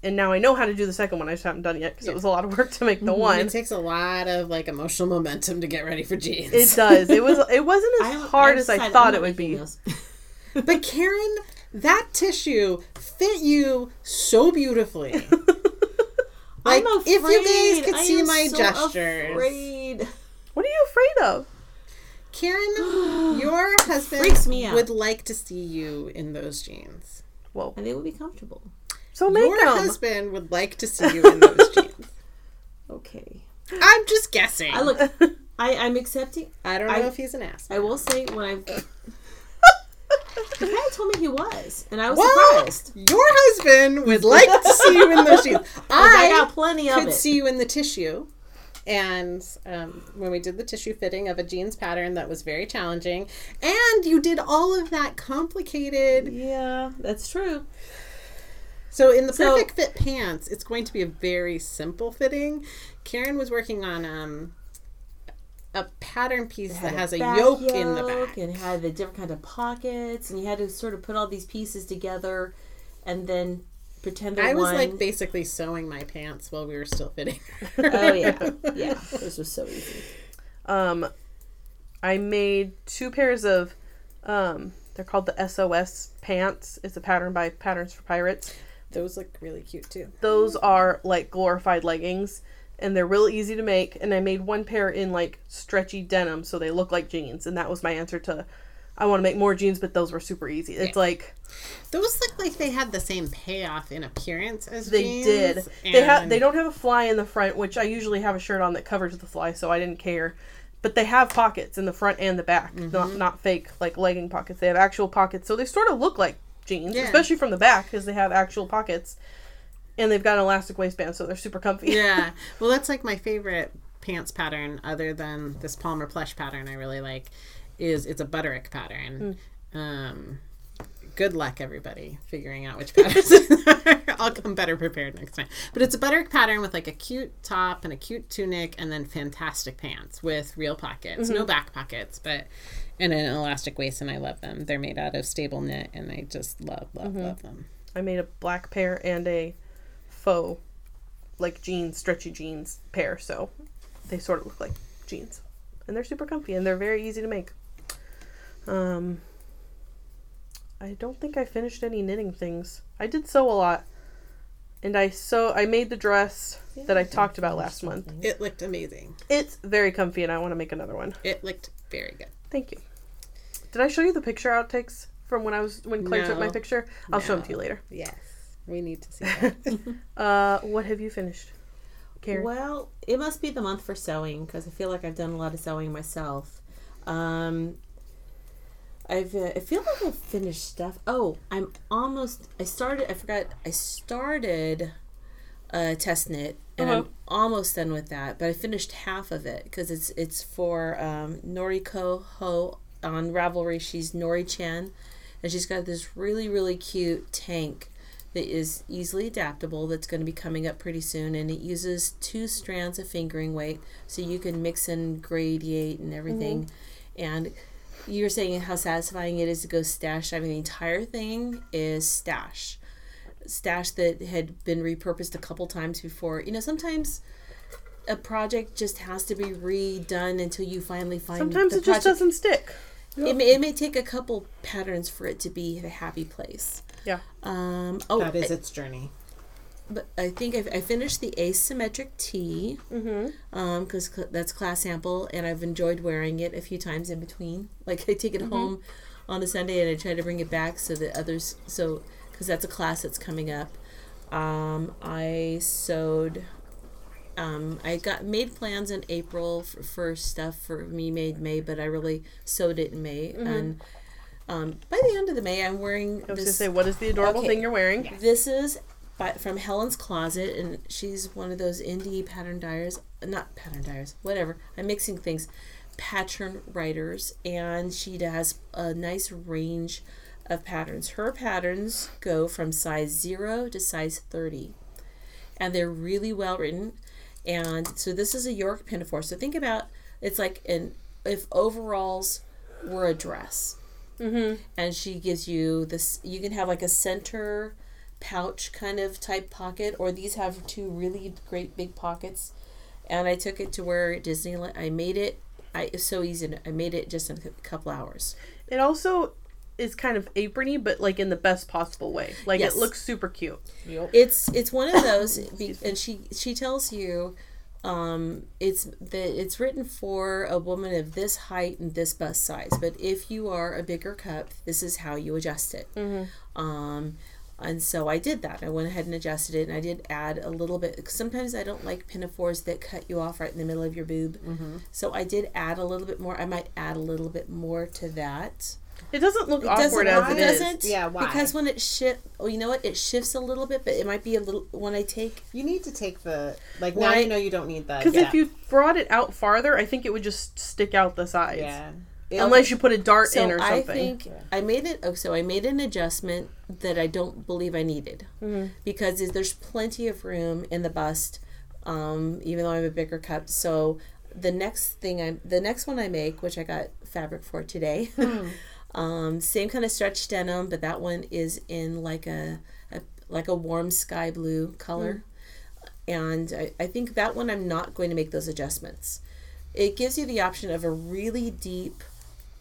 and now I know how to do the second one. I just haven't done it yet because it was a lot of work to make the mm-hmm. one. It takes a lot of like emotional momentum to get ready for jeans. It does. It was. It wasn't as I- hard I as I thought it would be. those. but Karen, that tissue fit you so beautifully. Like, I'm if you guys could I see am my so gestures. Afraid. What are you afraid of? Karen, your husband me would like to see you in those jeans. Whoa. And they would be comfortable. So make your them. husband would like to see you in those jeans. Okay. I'm just guessing. I look. I I'm accepting. I don't know I- if he's an ass. I will say when I. The guy told me he was, and I was Well, surprised. your husband would like to see you in those jeans. I I got plenty of could it. see you in the tissue. And um, when we did the tissue fitting of a jeans pattern, that was very challenging. And you did all of that complicated. yeah, that's true. So in the So- perfect fit pants, it's going to be a very simple fitting. Karen was working on um, a pattern piece that has a back yoke, in the back. and had the different kind of pockets, and you had to sort of put all these pieces together, and then pretend they're I was one. like basically sewing my pants while we were still fitting. oh yeah, yeah. This was so easy. Um, I made two pairs of, um, they're called the SOS pants. It's a pattern by Patterns for Pirates. Those look really cute too. Those are like glorified leggings, and they're real easy to make. And I made one pair in like stretchy denim, so they look like jeans. And that was my answer to, I want to make more jeans, but those were super easy. It's like Those look like they had the same payoff in appearance as they jeans, did. They have. They don't have a fly in the front, which I usually have a shirt on that covers the fly, so I didn't care. But they have pockets in the front and the back, Mm-hmm. not not fake like legging pockets. They have actual pockets, so they sort of look like jeans, Yeah. especially from the back because they have actual pockets, and they've got an elastic waistband, so they're super comfy. yeah. Well, that's like my favorite pants pattern, other than this Palmer Pletsch pattern. I really like is it's a butterick pattern. Um, good luck, everybody, figuring out which patterns. I'll come better prepared next time. But it's a butterick pattern with like a cute top and a cute tunic, and then fantastic pants with real pockets, no back pockets, but and an elastic waist. And I love them. They're made out of stable knit, and I just love, love, love them. I made a black pair and a faux, like jeans, stretchy jeans pair, so they sort of look like jeans, and they're super comfy and they're very easy to make. Um, I don't think I finished any knitting things. I did sew a lot, and I sew. I made the dress that I talked about last month. It looked amazing. It's very comfy, and I want to make another one. It looked very good. Thank you. Did I show you the picture outtakes from when I was when Claire took my picture? I'll show them to you later. Yes, we need to see that. Uh, what have you finished, Karen? Well, it must be the month for sewing because I feel like I've done a lot of sewing myself. Um, I've uh, I feel like I've finished stuff. Oh, I'm almost. I started. I forgot. I started a test knit, and Uh-huh. I'm almost done with that. But I finished half of it because it's it's for um, Noriko Ho on Ravelry. She's Nori Chan, and she's got this really really cute tank that is easily adaptable that's going to be coming up pretty soon and it uses two strands of fingering weight so you can mix and gradiate and everything and you're saying how satisfying it is to go stash i mean the entire thing is stash stash that had been repurposed a couple times before you know sometimes a project just has to be redone until you finally find it. Sometimes the it just doesn't stick. it may, it may take a couple patterns for it to be the happy place Yeah. um oh that is its journey. but I think I've, I finished the asymmetric tee Mm-hmm. um because that's class sample and I've enjoyed wearing it a few times in between. Like I take it home on a Sunday and I try to bring it back so that others so because that's a class that's coming up. Um, I sewed. Um, I got made plans in April for, for stuff for me made May, but I really sewed it in May and. Um, by the end of the May, I'm wearing I was this. gonna say, what is the adorable Okay. thing you're wearing? This is by, from Helen's Closet, and she's one of those indie pattern dyers. Not pattern dyers, whatever. I'm mixing things. Pattern writers, and she has a nice range of patterns. Her patterns go from size zero to size 30, and they're really well written. And so this is a York pinafore. So think about it's like an if overalls were a dress Mm-hmm. and she gives you this you can have like a center pouch kind of type pocket or these have two really great big pockets and i took it to where disneyland i made it i it's so easy i made it just in a couple hours It also is kind of aprony, but like in the best possible way. Like Yes. it looks super cute. it's it's one of those be, and she she tells you um it's that it's written for a woman of this height and this bust size but if you are a bigger cup this is how you adjust it um and so I did that. I went ahead and adjusted it, and I did add a little bit. Sometimes I don't like pinafores that cut you off right in the middle of your boob, so I did add a little bit more. I might add a little bit more to that. It doesn't look It awkward doesn't, as it it is. doesn't, Yeah, why? Because when it shift, oh, you know what? It shifts a little bit, but it might be a little when I take You need to take the like Why- now you know you don't need that. Because yeah. if you brought it out farther, I think it would just stick out the sides. yeah Unless you put a dart so in or I something. think I made it. Oh, so I made an adjustment that I don't believe I needed Mm-hmm. because there's plenty of room in the bust, um, even though I'm a bigger cup. So the next thing I, the next one I make, which I got fabric for today, Hmm. um, same kind of stretch denim, but that one is in like a, a like a warm sky blue color. Hmm. And I, I think that one I'm not going to make those adjustments. It gives you the option of a really deep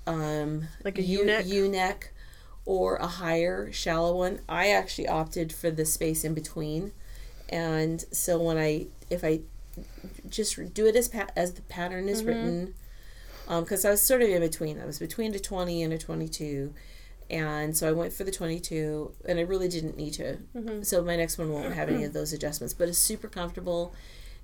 um, Like a U- U-neck? U-neck or a higher shallow one. I actually opted for the space in between, and so when I if I just do it as pa- as the pattern is written, Um, because I was sort of in between. I was between a twenty and a twenty-two. And so I went for the 22, and I really didn't need to. Mm-hmm. So my next one won't have any of those adjustments, but it's super comfortable.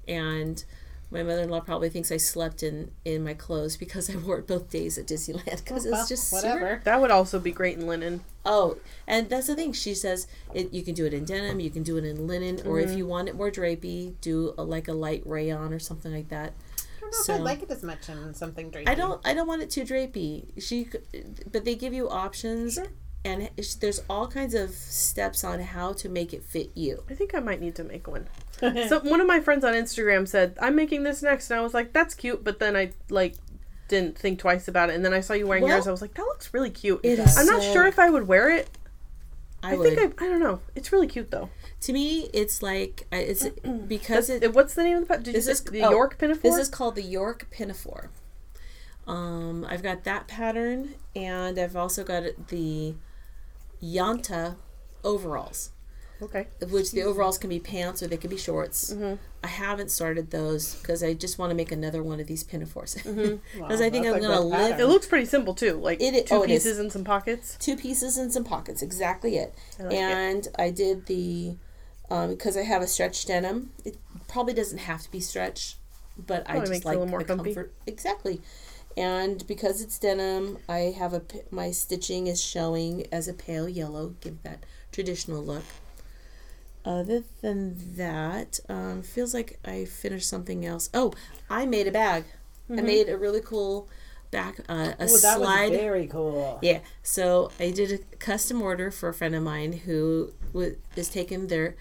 And my mother-in-law probably thinks I slept in in my clothes because I wore it both days at Disneyland because Well, it's just super whatever. That would also be great in linen. Oh, and that's the thing. She says it. You can do it in denim. You can do it in linen, or if mm-hmm. you want it more drapey, do a, like a light rayon or something like that. I don't know So- if I'd like it as much in something drapey. I don't. I don't want it too drapey. She, but they give you options, and there's all kinds of steps on how to make it fit you. I think I might need to make one. so one of my friends on Instagram said, "I'm making this next," and I was like, "That's cute," but then I like didn't think twice about it, and then I saw you wearing Well, yours. I was like, "That looks really cute." It is I'm not so- sure if I would wear it. I, I, would. think I, I don't know. It's really cute though. To me, it's like it's because it, It- What's the name of the pat- Did This you is- the oh, York pinafore? This is called the York Pinafore. Um, I've got that pattern, and I've also got the Yanta overalls, okay. which the overalls can be pants or they can be shorts. Mm-hmm. I haven't started those because I just want to make another one of these pinafores. Because Wow, I think I'm a gonna good live- It looks pretty simple too, like It i- two oh, it is. pieces and some pockets. Two pieces and some pockets, exactly it. I like it. and I did the um, because I have a stretch denim. It probably doesn't have to be stretch, but I just makes it a like little more the comfy. comfort. Exactly. And because it's denim, I have a my stitching is showing as a pale yellow, give that traditional look. Other than that, um, feels like I finished something else. Oh, I made a bag. Mm-hmm. I made a really cool back uh, a Ooh, that slide. was very cool. Yeah. So I did a custom order for a friend of mine who wa- is taking their.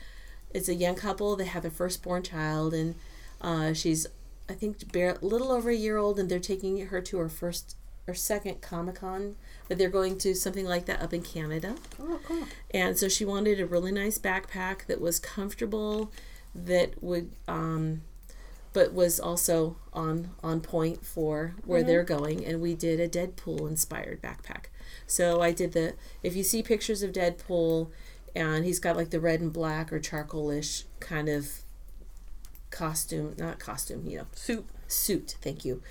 It's a young couple. They have their firstborn child, and uh, she's, I think, bare, a little over a year old, and they're taking her to her first or second Comic Con, but they're going to something like that up in Canada. Oh, cool. And so she wanted a really nice backpack that was comfortable, that would, um, but was also on on point for where they're going. And we did a Deadpool inspired backpack. So I did the. If you see pictures of Deadpool, and he's got like the red and black or charcoalish kind of costume, not costume, you know, Suit. suit. Thank you.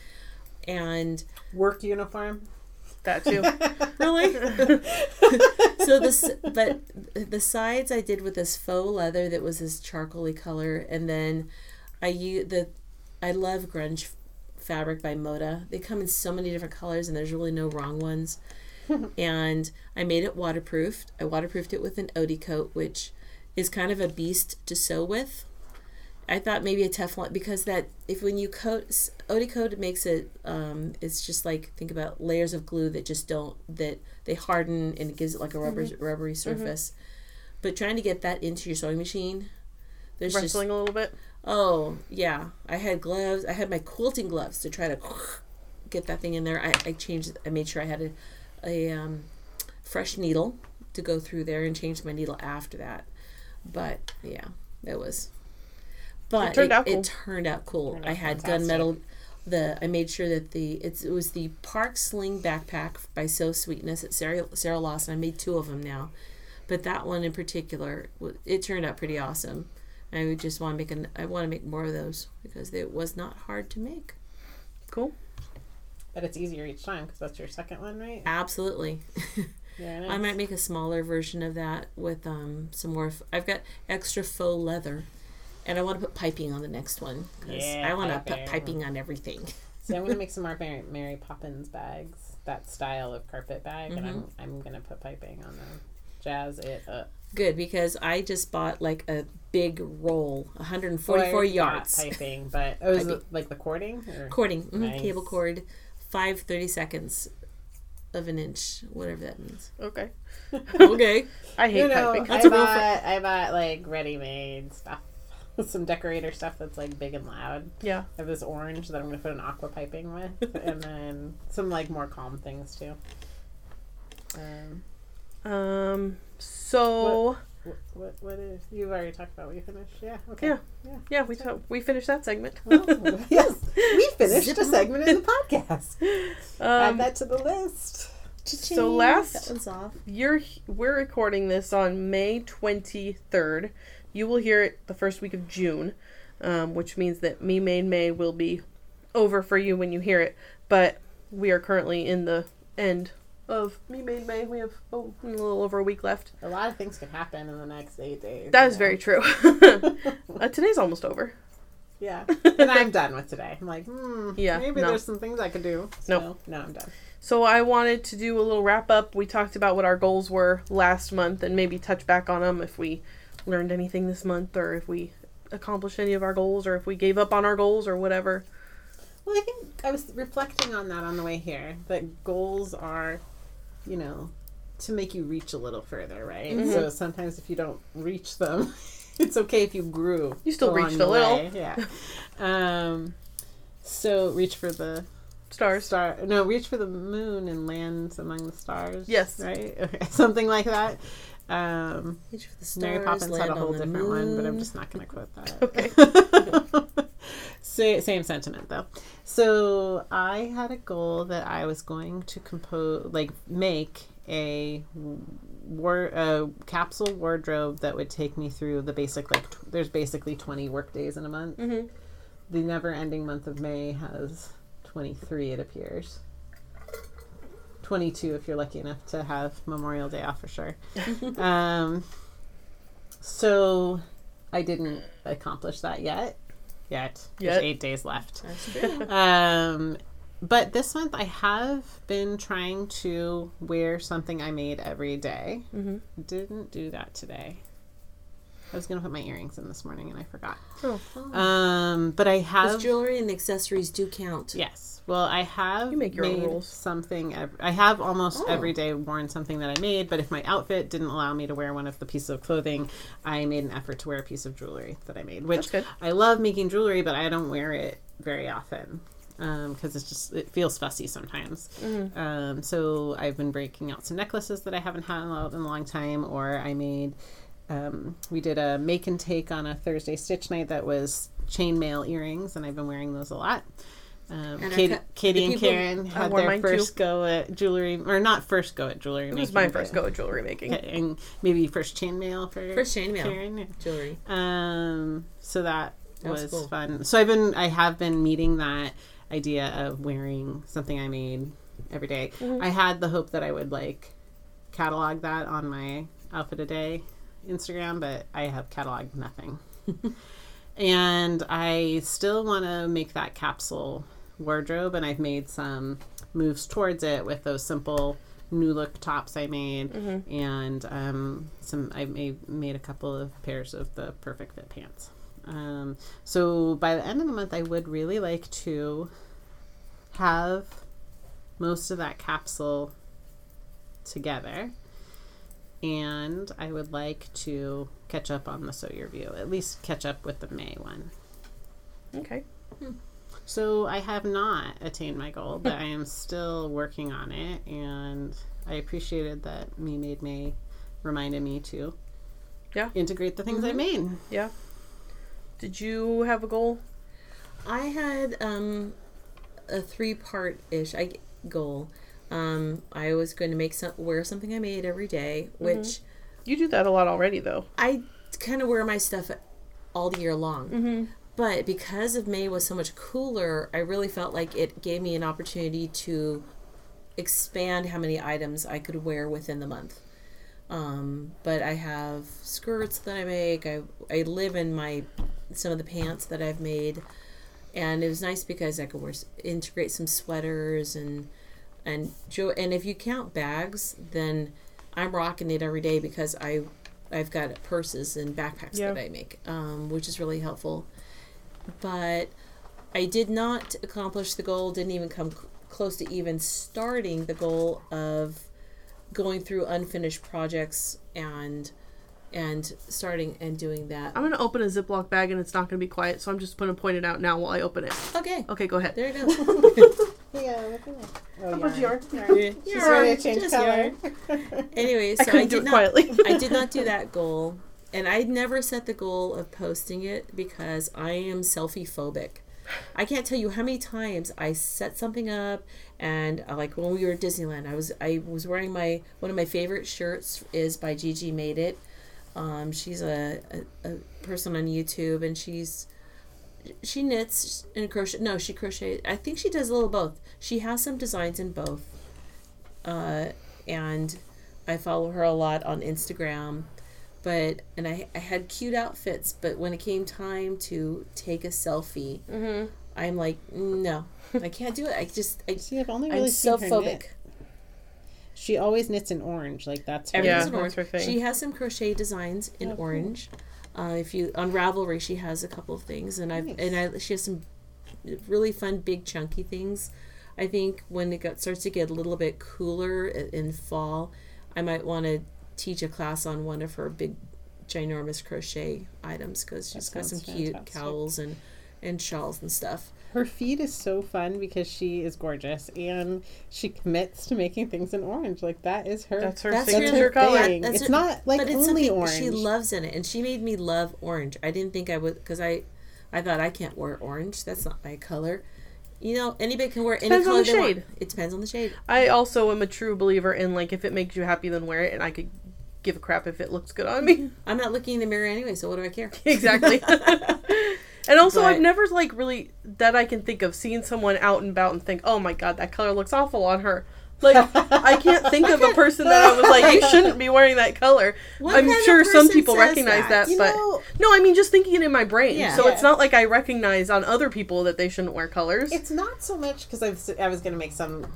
And Work uniform. That too. really, so this, but the sides I did with this faux leather that was this charcoaly color, and then I use the, I love grunge fabric by Moda. They come in so many different colors, and there's really no wrong ones. and I made it waterproofed. I waterproofed it with an Odie coat, which is kind of a beast to sew with. I thought maybe a Teflon because that if when you coat Odie coat makes it um, it's just like think about layers of glue that just don't that they harden and it gives it like a rubber rubbery surface. But trying to get that into your sewing machine, there's just Wrestling a little bit. Oh, yeah. I had gloves. I had my quilting gloves to try to get that thing in there. I, I changed, I made sure I had a, a um, fresh needle to go through there and change my needle after that. But yeah, it was. But it turned it, out cool. it turned out cool. Turned I had gunmetal. The I made sure that the it's it was the Park Slope backpack by Sew Sweetness at Sarah Sarah Lawson. I made two of them now, but that one in particular, it turned out pretty awesome. I would just want to make an. I want to make more of those because it was not hard to make. Cool. But it's easier each time because that's your second one, right? Absolutely. Yeah, I might make a smaller version of that with um some more. F- I've got extra faux leather, and I want to put piping on the next one because Yeah, I want to put piping on everything. So I'm gonna make some more Mary, Mary Poppins bags, that style of carpet bag, and I'm Mm-hmm. I'm gonna put piping on them. Jazz it up. Good because I just bought like a big roll, 144 already got yards. piping, but oh, Piping. it like the cording? Or? Cording, mhm, Nice. cable cord, five thirty seconds of an inch, whatever that means. Okay. okay. I hate You know, piping. That's I a real bought I bought like ready-made stuff, some decorator stuff that's like big and loud. Yeah. I have this orange that I'm gonna put an aqua piping with, and then some like more calm things too. Um, Um. So what, what what is you've already talked about? We finished? Yeah. Okay. Yeah. Yeah. yeah, we t- we finished that segment. Well, yes, we finished a segment in the podcast. Add Um, that to the list. So last- that one's off. you're we're recording this on May 23rd. You will hear it the first week of June, um, which means that Me Made May will be over for you when you hear it. But we are currently in the end of Me Made May. We have oh, a little over a week left. A lot of things can happen in the next eight days. That is know? very true. uh, today's almost over. Yeah, and I'm done with today. I'm like, hmm, Yeah, maybe no. there's some things I could do. So, Nope. no, I'm done. So I wanted to do a little wrap up. We talked about what our goals were last month and maybe touch back on them if we learned anything this month or if we accomplished any of our goals or if we gave up on our goals or whatever. Well, I think I was reflecting on that on the way here. That goals are, you know, to make you reach a little further, right? Mm-hmm. So sometimes if you don't reach them, it's okay if you grew. You still reached the a little. way, Yeah. um, so reach for the Stars. star. No, reach for the moon and land among the stars. Yes. Right. Okay. Something like that. Um, Reach for the stars, Mary Poppins had a whole different one, but I'm just not going to quote that. Okay. Sa- same sentiment though. So I had a goal that I was going to compose, like make a war a capsule wardrobe that would take me through the basic like tw- there's basically 20 work days in a month. Mhm. The never ending month of May has 23 it appears. 22 if you're lucky enough to have Memorial Day off for sure. um, so I didn't accomplish that yet. Yet. There's eight days left. That's true. Um, but this month I have been trying to wear something I made every day. Mhm. Didn't do that today. I was gonna put my earrings in this morning and I forgot. Oh, Um, but I have jewelry and accessories do count. Yes. Well, I have You make your made rules. something. Ev- I have almost Oh. every day worn something that I made, but if my outfit didn't allow me to wear one of the pieces of clothing, I made an effort to wear a piece of jewelry that I made. Which. I love making jewelry, but I don't wear it very often because it's just it feels fussy sometimes. Mm-hmm. Um, so I've been breaking out some necklaces that I haven't had in a long time, or I made. Um, we did a make and take on a Thursday stitch night that was chainmail earrings, and I've been wearing those a lot. Um, And Katie, Katie and Karen had their mine too. first go at jewelry, or not first go at jewelry It making. was my first go at jewelry making. and maybe first chainmail for First chainmail Karen. yeah. jewelry. Um, so that That was was cool. fun. So I've been, I have been meeting that idea of wearing something I made every day. Mhm. I had the hope that I would like catalog that on my outfit a day Instagram, but I have cataloged nothing. and I still want to make that capsule wardrobe, and I've made some moves towards it with those simple new look tops I made, Mm-hmm. and um, some I made made a couple of pairs of the perfect fit pants. Um, so by the end of the month, I would really like to have most of that capsule together. And I would like to catch up on the Sew Your View, at least catch up with the May one. Okay. So I have not attained my goal, but I am still working on it. And I appreciated that Me Made May reminded me to Yeah. integrate the things I made. Yeah. Did you have a goal? I had um, a three part ish I goal. Um, I was going to make some wear something I made every day, which You do that a lot already, though. I kind of wear my stuff all the year long. Mm-hmm. But because of May was so much cooler, I really felt like it gave me an opportunity to expand how many items I could wear within the month. Um, but I have skirts that I make. I I live in my some of the pants that I've made, and it was nice because I could wear integrate some sweaters and and jo- and if you count bags, then I'm rocking it every day because I I've got purses and backpacks Yeah. that I make, um, which is really helpful. But I did not accomplish the goal. Didn't even come c- close to even starting the goal of going through unfinished projects and and starting and doing that. I'm gonna open a Ziploc bag and it's not gonna be quiet, so I'm just gonna point it out now while I open it. Okay, Okay, go ahead. there you go. Yeah, look at that. Oh, How much yarn. yarn? Yarn. She's Yarn, ready to change just color. anyway, I so I, couldn't did do it not. quietly. I did not do that goal, and I never set the goal of posting it because I am selfie phobic. I can't tell you how many times I set something up, and uh, like when we were at Disneyland, I was I was wearing my one of my favorite shirts is by Gigi Made It. Um, she's a, a, a person on YouTube, and she's she knits and crochet. No, she crochets. I think she does a little both. She has some designs in both, uh, and I follow her a lot on Instagram. But and I I had cute outfits, but when it came time to take a selfie, mm-hmm. I'm like, no, I can't do it. I just I, See, I've only really I'm seen so her phobic. knit. She always knits in orange, like that's her. Yeah, that's her thing. She has some crochet designs in Oh, cool. Uh, if you on Ravelry, she has a couple of things, and I Nice. and I she has some really fun big chunky things. I think when it got, starts to get a little bit cooler in fall, I might want to teach a class on one of her big, ginormous crochet items because she's got some sounds cute cowls and and shawls and stuff. Her feed is so fun because she is gorgeous and she commits to making things in orange. Like that is her. That's her That's signature her color. thing. That's it's her- not like but it's only something orange. she loves in it, and she made me love orange. I didn't think I would because I, I thought I can't wear orange. That's not my color. You know, anybody can wear any Depends on color the they shade. want. It depends on the shade. I also am a true believer in like if it makes you happy, then wear it, and I could give a crap if it looks good on me. I'm not looking in the mirror anyway, so what do I care? exactly. and also, But- I've never like really that I can think of seen someone out and about and think, oh my god, that color looks awful on her. Like I can't think of a person that I was like, you shouldn't be wearing that color. What I'm sure some people recognize that? that, but know, no, I mean just thinking it in my brain. Yeah. So it's not like I recognize on other people that they shouldn't wear colors. it's not so much because I was gonna make some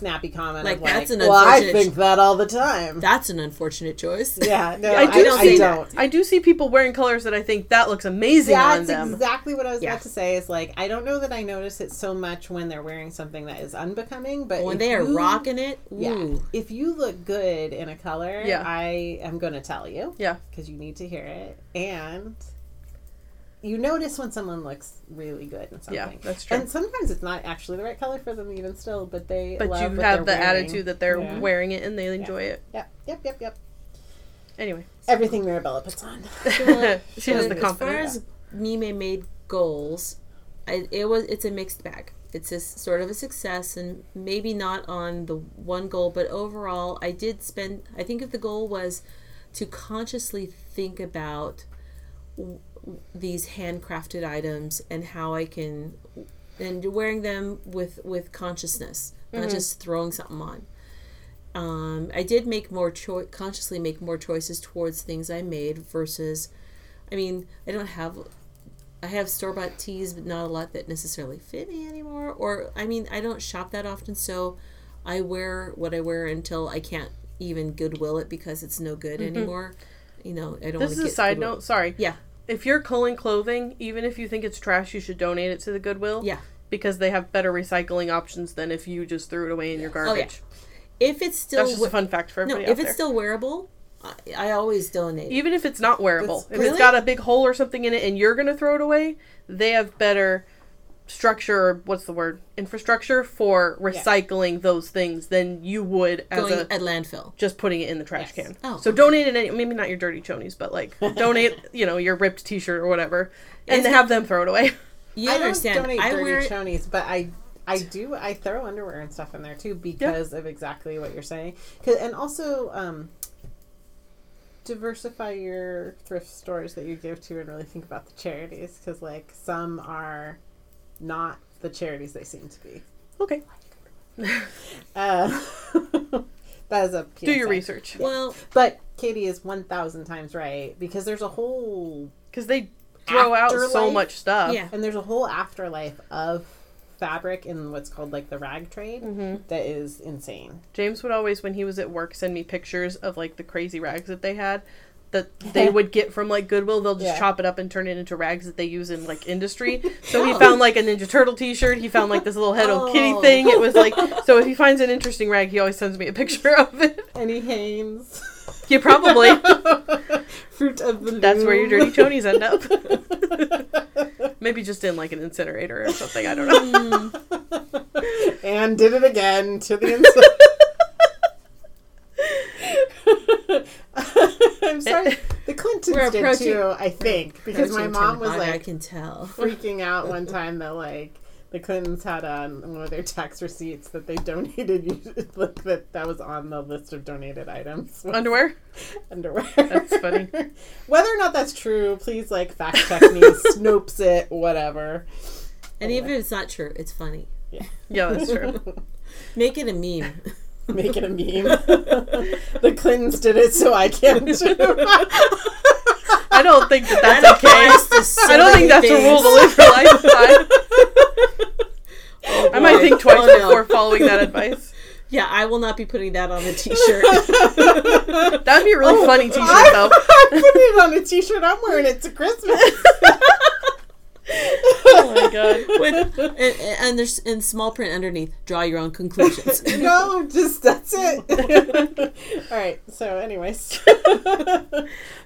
snappy comment Like, of like, that's an well, I unfortunate- think that all the time. That's an unfortunate choice. yeah, no, I I, do I, see don't. I do see people wearing colors that I think that looks amazing on That's them. exactly what I was Yeah. about to say. Is like I don't know that I notice it so much when they're wearing something that is unbecoming, but when they are you- rocking it, Yeah. If you look good in a color, Yeah. I am going to tell you. Yeah. Because you need to hear it. And you notice when someone looks really good in something. Yeah, that's true. And sometimes it's not actually the right color for them even still, but they but love you what have the wearing. attitude that they're Yeah. wearing it and they enjoy it. Yep, yep, yep, yep. Anyway, Everything Mirabella puts on. she has the confidence. As far confidence. as Mime made goals, I, it was it's a mixed bag. it's a sort of a success and maybe not on the one goal but overall i did spend i think if the goal was to consciously think about w- w- these handcrafted items and how i can and wearing them with with consciousness not just throwing something on um, i did make more cho- consciously make more choices towards things i made versus i mean i don't have I have store bought tees, but not a lot that necessarily fit me anymore. Or, I mean, I don't shop that often, so I wear what I wear until I can't even Goodwill it because it's no good anymore. You know, I don't This is a side Goodwill. note. Sorry. Yeah, If you're culling clothing, even if you think it's trash, you should donate it to the Goodwill. yeah. Because they have better recycling options than if you just threw it away in your Oh, yeah. garbage. If it's still That's just we- a fun fact for no, everybody if out it's there. still wearable, I, I always donate. even if it's not wearable, That's- if Really? it's got a big hole or something in it and you're gonna throw it away, they have better structure or what's the word infrastructure for recycling those things than you would as Going a at landfill. just putting it in the trash Yes. can. Oh, so okay. donate it, any, maybe not your dirty chonies, but like donate, you know, your ripped T-shirt or whatever, and It's have them throw it away. You I understand? don't donate I dirty wear it- chonies, but I I do I throw underwear and stuff in there too because of exactly what you're saying. 'Cause- and also um, diversify your thrift stores that you give to and really think about the charities because like some are not the charities they seem to be. Okay, Uh, that is a do your PSA. research Well, But Katie is one thousand times right because there's a whole because they throw out so much stuff. yeah. and there's a whole afterlife of fabric in what's called like the rag trade hmm that is insane. James would always, when he was at work, send me pictures of like the crazy rags that they had that they would get from like Goodwill. They'll just Yeah. chop it up and turn it into rags that they use in like industry. So he found like a Ninja Turtle T-shirt. He found like this little Hello Kitty Oh. thing. It was like so. If he finds an interesting rag, he always sends me a picture of it. Any Hanes. Yeah, probably. Fruit of the That's where your dirty loom. chonies end up. Maybe just in like an incinerator or something. I don't know. Mm, and did it again to the inside. I'm sorry. The Clintons We're did too, I think, because my mom was 10, I like can tell. freaking out one time that like the Clintons had on one of their tax receipts that they donated like that that was on the list of donated items. Underwear. underwear. That's funny. Whether or not that's true, please like fact check me, Snopes it, whatever. And even if it's not true, it's funny. Yeah, yeah, that's true. Make it a meme. Make it a meme. the Clintons did it, so I can too. I don't think that That that's okay. so I don't think that's a things. rule to live your lifetime. Oh, I might think twice Oh, no. before following that advice. Yeah, I will not be putting that on the t-shirt. That'd be a really oh, funny T-shirt, I, though. I put it on a t-shirt. I'm wearing it to Christmas. Oh my god. With and, and there's in small print underneath. Draw your own conclusions. no, just that's it. All right. So, anyways,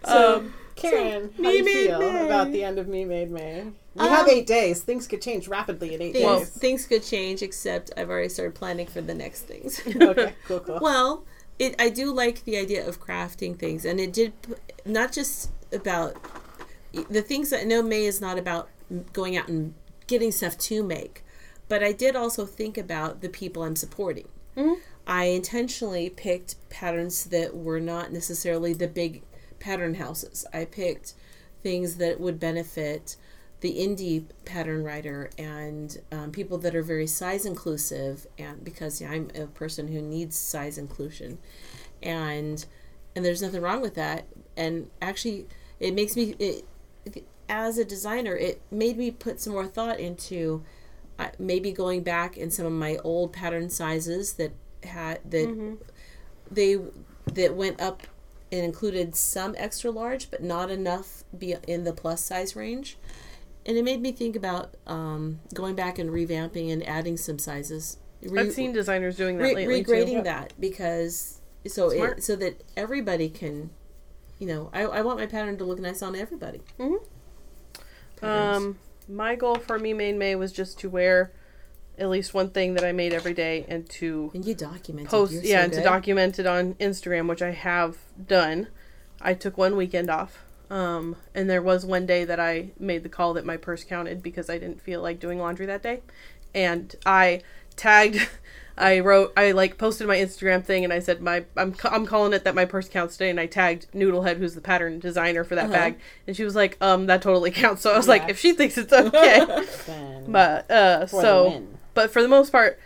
so Um, Karen, how do you feel May. about the end of Me Made May? We Um, have eight days. Things could change rapidly in eight things, days. things could change, except I've already started planning for the next things. okay, cool, cool. Well, it I do like the idea of crafting things, and it did not just about the things that know May is not about going out and getting stuff to make, but I did also think about the people I'm supporting. Mhm. I intentionally picked patterns that were not necessarily the big pattern houses. I picked things that would benefit the indie pattern writer and um, people that are very size inclusive and because yeah, I'm a person who needs size inclusion and and there's nothing wrong with that and actually it makes me it, as a designer it made me put some more thought into uh, maybe going back in some of my old pattern sizes that had that they that went up and included some extra large but not enough be in the plus size range. And it made me think about um, going back and revamping and adding some sizes. Re- I've seen designers doing that re- lately regrading too. that because so it, so that everybody can you know I, I want my pattern to look nice on everybody. Mhm. Um, my goal for Me Made May was just to wear at least one thing that I made every day and to and you document post You're yeah so and to document it on Instagram, which I have done. I took one weekend off. Um, and there was one day that I made the call that my purse counted because I didn't feel like doing laundry that day. and I tagged. I wrote, I like posted my Instagram thing, and I said my I'm I'm calling it that my purse counts today, and I tagged Noodlehead, who's the pattern designer for that Uh-huh. bag, and she was like, um, that totally counts. So I was Yeah. like, if she thinks it's okay, but uh, so but for the most part,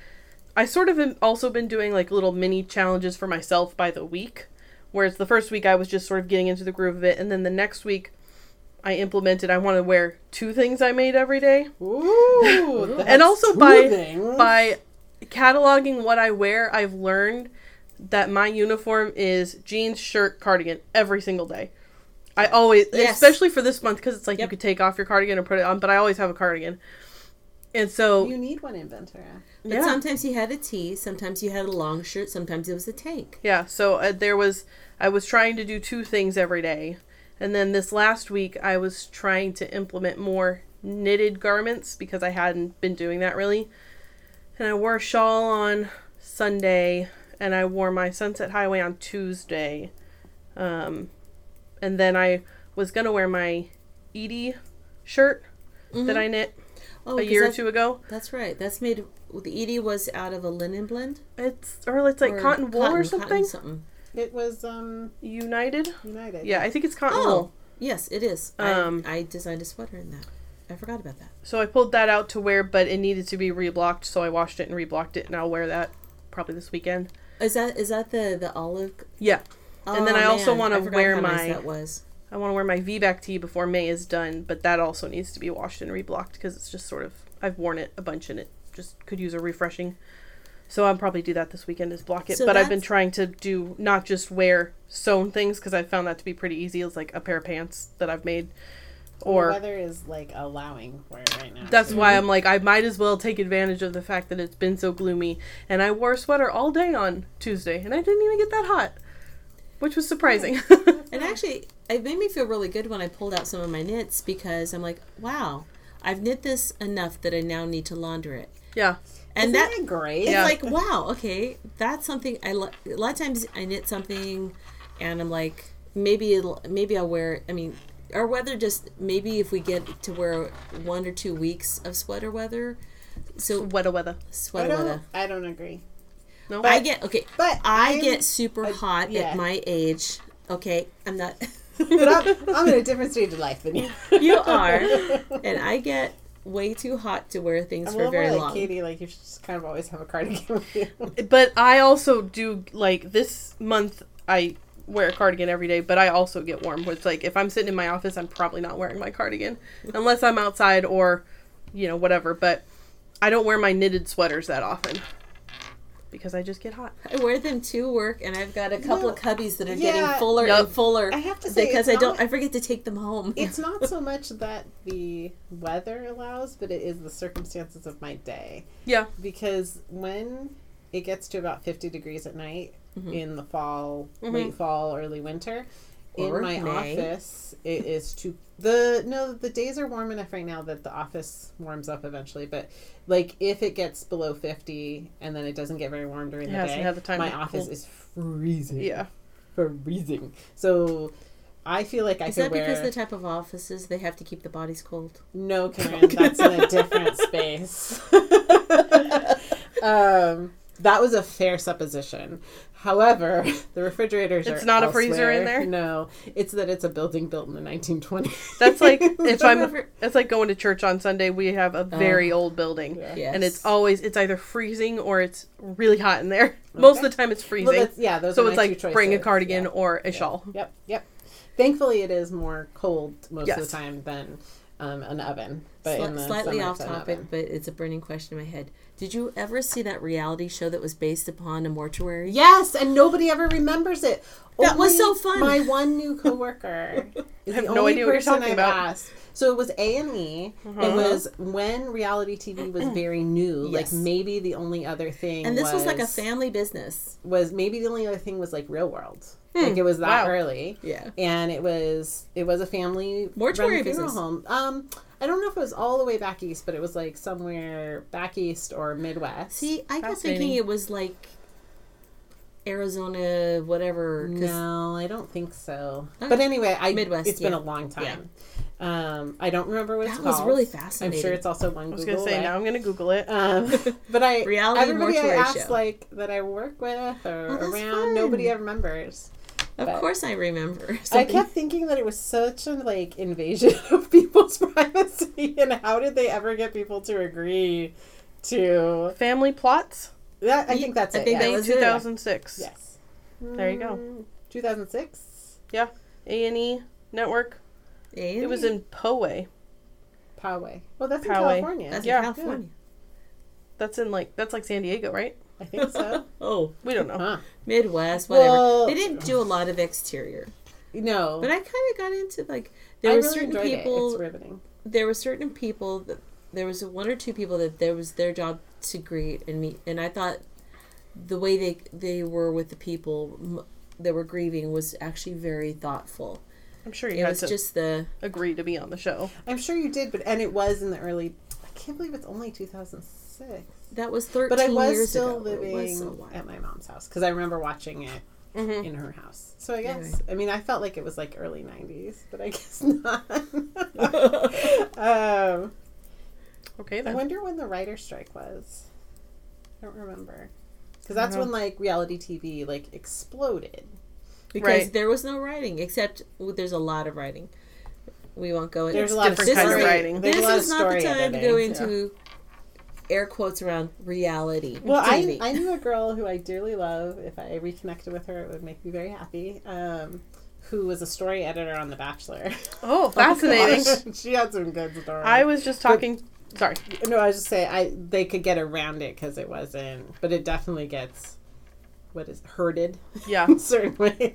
I sort of also been doing like little mini challenges for myself by the week. Whereas the first week I was just sort of getting into the groove of it, and then the next week I implemented I want to wear two things I made every day. Ooh, And also by by cataloging what I wear, I've learned that my uniform is jeans, shirt, cardigan every single day. I always, Yes. especially for this month, because it's like you Yep. could take off your cardigan and put it on, but I always have a cardigan. And so, you need one in Ventura. But yeah. sometimes you had a tee, sometimes you had a long shirt, sometimes it was a tank. Yeah, so uh, there was I was trying to do two things every day. And then this last week I was trying to implement more knitted garments because I hadn't been doing that really. And I wore a shawl on Sunday and I wore my Sunset Highway on Tuesday. Um and then I was going to wear my Edie shirt that I knit Oh, a 'cause year or that- two ago. That's right. That's made. The Edie was out of a linen blend. It's or it's like Or cotton wool or something. something. It was um United? United. Yeah, I think it's cotton Oh, wool. yes, it is. Um, I, I designed a sweater in that. I forgot about that. So I pulled that out to wear, but it needed to be reblocked, so I washed it and reblocked it, and I'll wear that probably this weekend. Is that is that the the olive? Yeah, And then Oh, I also wanna wear how nice my- that was. I want to wear my V-back tee before May is done, but that also needs to be washed and reblocked because it's just sort of I've worn it a bunch and it just could use a refreshing. So I'll probably do that this weekend is block it. So but I've been trying to do not just wear sewn things because I found that to be pretty easy. It's like a pair of pants that I've made, the or weather is like allowing for it right now. That's so- why I'm like, I might as well take advantage of the fact that it's been so gloomy. And I wore a sweater all day on Tuesday, and I didn't even get that hot, which was surprising. And actually, it made me feel really good when I pulled out some of my knits because I'm like, wow, I've knit this enough that I now need to launder it. yeah. And Isn't that that great? it's Yeah. like, wow, okay, that's something I lo- a lot of times I knit something, and I'm like, maybe it'll maybe I'll wear. I mean, our weather just maybe if we get to wear one or two weeks of sweater weather, so Weather weather. Sweater don't, weather. I don't agree. No. I get okay. But I I'm- get super I- hot yeah. at my age. Okay, I'm not. But I'm, I'm in a different stage of life than you. you are, and I get way too hot to wear things I'm for little very more like long. Katie. Like you should just kind of always have a cardigan with you. but I also do like this month. I wear a cardigan every day, but I also get warm. Which like if I'm sitting in my office, I'm probably not wearing my cardigan unless I'm outside or, you know, whatever. But I don't wear my knitted sweaters that often because I just get hot. I wear them to work, and I've got a couple Well, of cubbies that are yeah. getting fuller Yup. and fuller. I have to say, because it's I don't. not- I forget to take them home. It's not so much that the weather allows, but it is the circumstances of my day. Yeah. Because when it gets to about 50 degrees at night Mm-hmm. in the fall, Mhm. late fall, early winter, Or in my May. office, it is too. The no, the days are warm enough right now that the office warms up eventually. But like if it gets below 50 and then it doesn't get very warm during It the day, had the time my office cool. is freezing. Yeah. freezing. So. I feel like I Is that because wear the type of offices they have to keep the bodies cold? no, Karen, that's in a different space. um, that was a fair supposition. However, the refrigerators It's are not a freezer in there? No, it's that it's a building built in the 1920s. That's like if I'm. It's like going to church on Sunday. We have a very oh, old building, Yeah. Yes. and it's always it's either freezing or it's really hot in there. Most of the time, it's freezing. that's- yeah, those so are it's my like two bring a cardigan Yeah. or a Yeah. shawl. Yep, yep. Thankfully, it is more cold most of the time than um, an oven. But Sli- slightly off topic, oven. but it's a burning question in my head. Did you ever see that reality show that was based upon a mortuary? Yes, and nobody ever remembers it. That was so fun. My one new coworker is have the no only idea what you're person talking I've about. asked. So it was A and E. Uh-huh. It was when reality TV was very new. Yes. Like maybe the only other thing. And this was, like a family business. Was maybe the only other thing was like Real World. Like it was that Wow. early. Yeah. And it was it was a family Mortuary run funeral business. home. Um, I don't know if it was all the way back east, but it was like somewhere back east or Midwest. See, I kept thinking it was like Arizona, whatever. No, I don't think so. Okay. But anyway, I Midwest, It's been a long time. Um, I don't remember what it's That called. was really fascinating. I'm sure it's also one I was Google gonna say away. now I'm gonna Google it. Um, but I Reality everybody I mortuary asked show. like that I work with or Oh, around, fun. nobody ever remembers. Of but- course, I remember. I kept thinking that it was such a like invasion of people's privacy, and how did they ever get people to agree to Family plots, that? I think that's I it. think yeah. that May was it. 2006. yes. There you go. Mm. 2006. Yeah. A and E network. And It was in Poway. Poway. Well, that's in California. That's Yeah. in California. That's in like that's like San Diego, right? I think so. Oh, we don't know. huh. Midwest, whatever. Well- they didn't do a lot of exterior, No. but I kind of got into like there I were really certain enjoyed it. people. It's riveting. there were certain people that there was one or two people that there was their job to greet and meet, and I thought the way they they were with the people that were grieving was actually very thoughtful. I'm sure you It had was to just the agree to be on the show. I'm sure you did, but and it was in the early. I can't believe it's only 2006. That was thirteen But I was years still ago. It was living at my mom's house because I remember watching it Mm-hmm. in her house. So I guess Anyway. I mean I felt like it was like early 90s, but I guess not. um, Okay I wonder when the writer strike was. I don't remember because that's when like reality TV like exploded. because Right. there was no writing except well, there's a lot of writing. We won't go into There's a lot of different kinds of writing. There's this a lot is of not the story time to go into air quotes around reality. Well, I, TV. I knew a girl who I dearly love. If I reconnected with her, it would make me very happy. Um, who was a story editor on The Bachelor. Oh, fascinating. Gosh, she had some good stories. I was just talking. Sorry. no, I was just saying I they could get around it because it wasn't, but it definitely gets what is herded Yeah, certainly.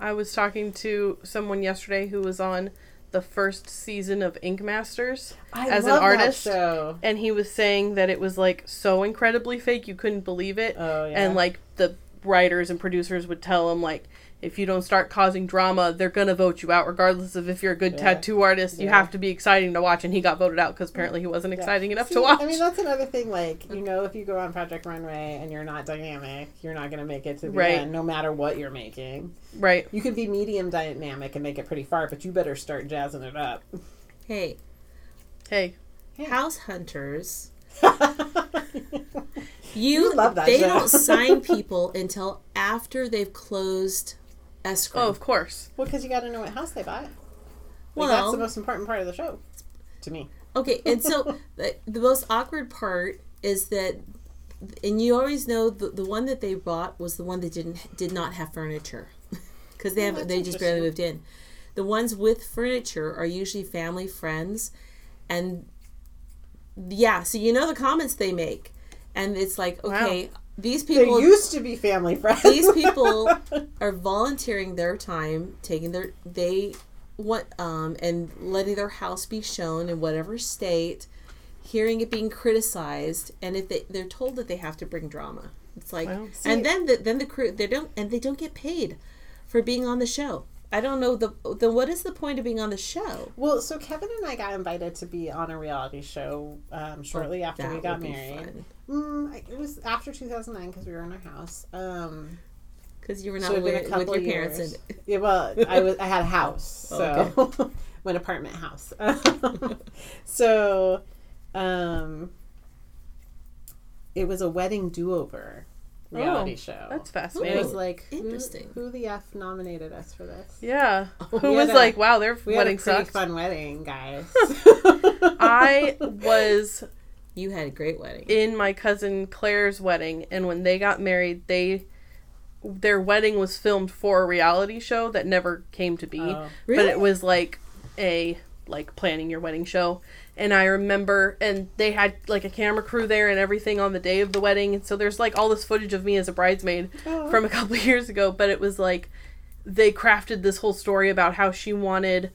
I was talking to someone yesterday who was on the first season of Ink Masters, I As an artist, show. and he was saying that it was like so incredibly fake you couldn't believe it, Oh yeah, and like the writers and producers would tell him like if you don't start causing drama they're gonna vote you out regardless of if you're a good Yeah. tattoo artist you have to be exciting to watch and he got voted out because apparently he wasn't Yeah. exciting enough See, to watch I mean, that's another thing. Like, you know, if you go on Project Runway and you're not dynamic, you're not going to make it to the Right. end, no matter what you're making. right You can be medium dynamic and make it pretty far, but you better start jazzing it up. Hey, hey Yeah. house hunters. You You love that They show. don't sign people until after they've closed escrow. oh of course well, because you got to know what house they buy. Like, Well- that's the most important part of the show, to me. Okay, and so the, the most awkward part is that, and you always know the, the one that they bought was the one that didn't did not have furniture, because they Oh, have that's they just barely moved in. The ones with furniture are usually family friends, and yeah, so you know the comments they make, and it's like okay, these They people used to be family friends. these people are volunteering their time, taking their they what um and letting their house be shown in whatever state, hearing it being criticized, and if they they're told that they have to bring drama, it's like Well, see- and then the, then the crew they don't and they don't get paid for being on the show. I don't know the then what is the point of being on the show? Well, so Kevin and I got invited to be on a reality show um, shortly after Oh, That we got married. Mm, it was after 2009 because we were in our house. Um, Because you were not a with, with your parents and Yeah, well, I was I had a house, so Oh, an apartment house. so, um, it was a wedding do over reality Oh, show. that's fascinating. it was like who- Interesting. Who, the f nominated us for this? yeah who We was a- like wow their We wedding had a pretty sucks fun wedding, guys. i was you had a great wedding. in my cousin Claire's wedding, and when they got married, they their wedding was filmed for a reality show that never came to be, Oh. but it was like a like planning your wedding show. And I remember, and they had like a camera crew there and everything on the day of the wedding. And so there's like all this footage of me as a bridesmaid Oh. from a couple years ago. But it was like they crafted this whole story about how she wanted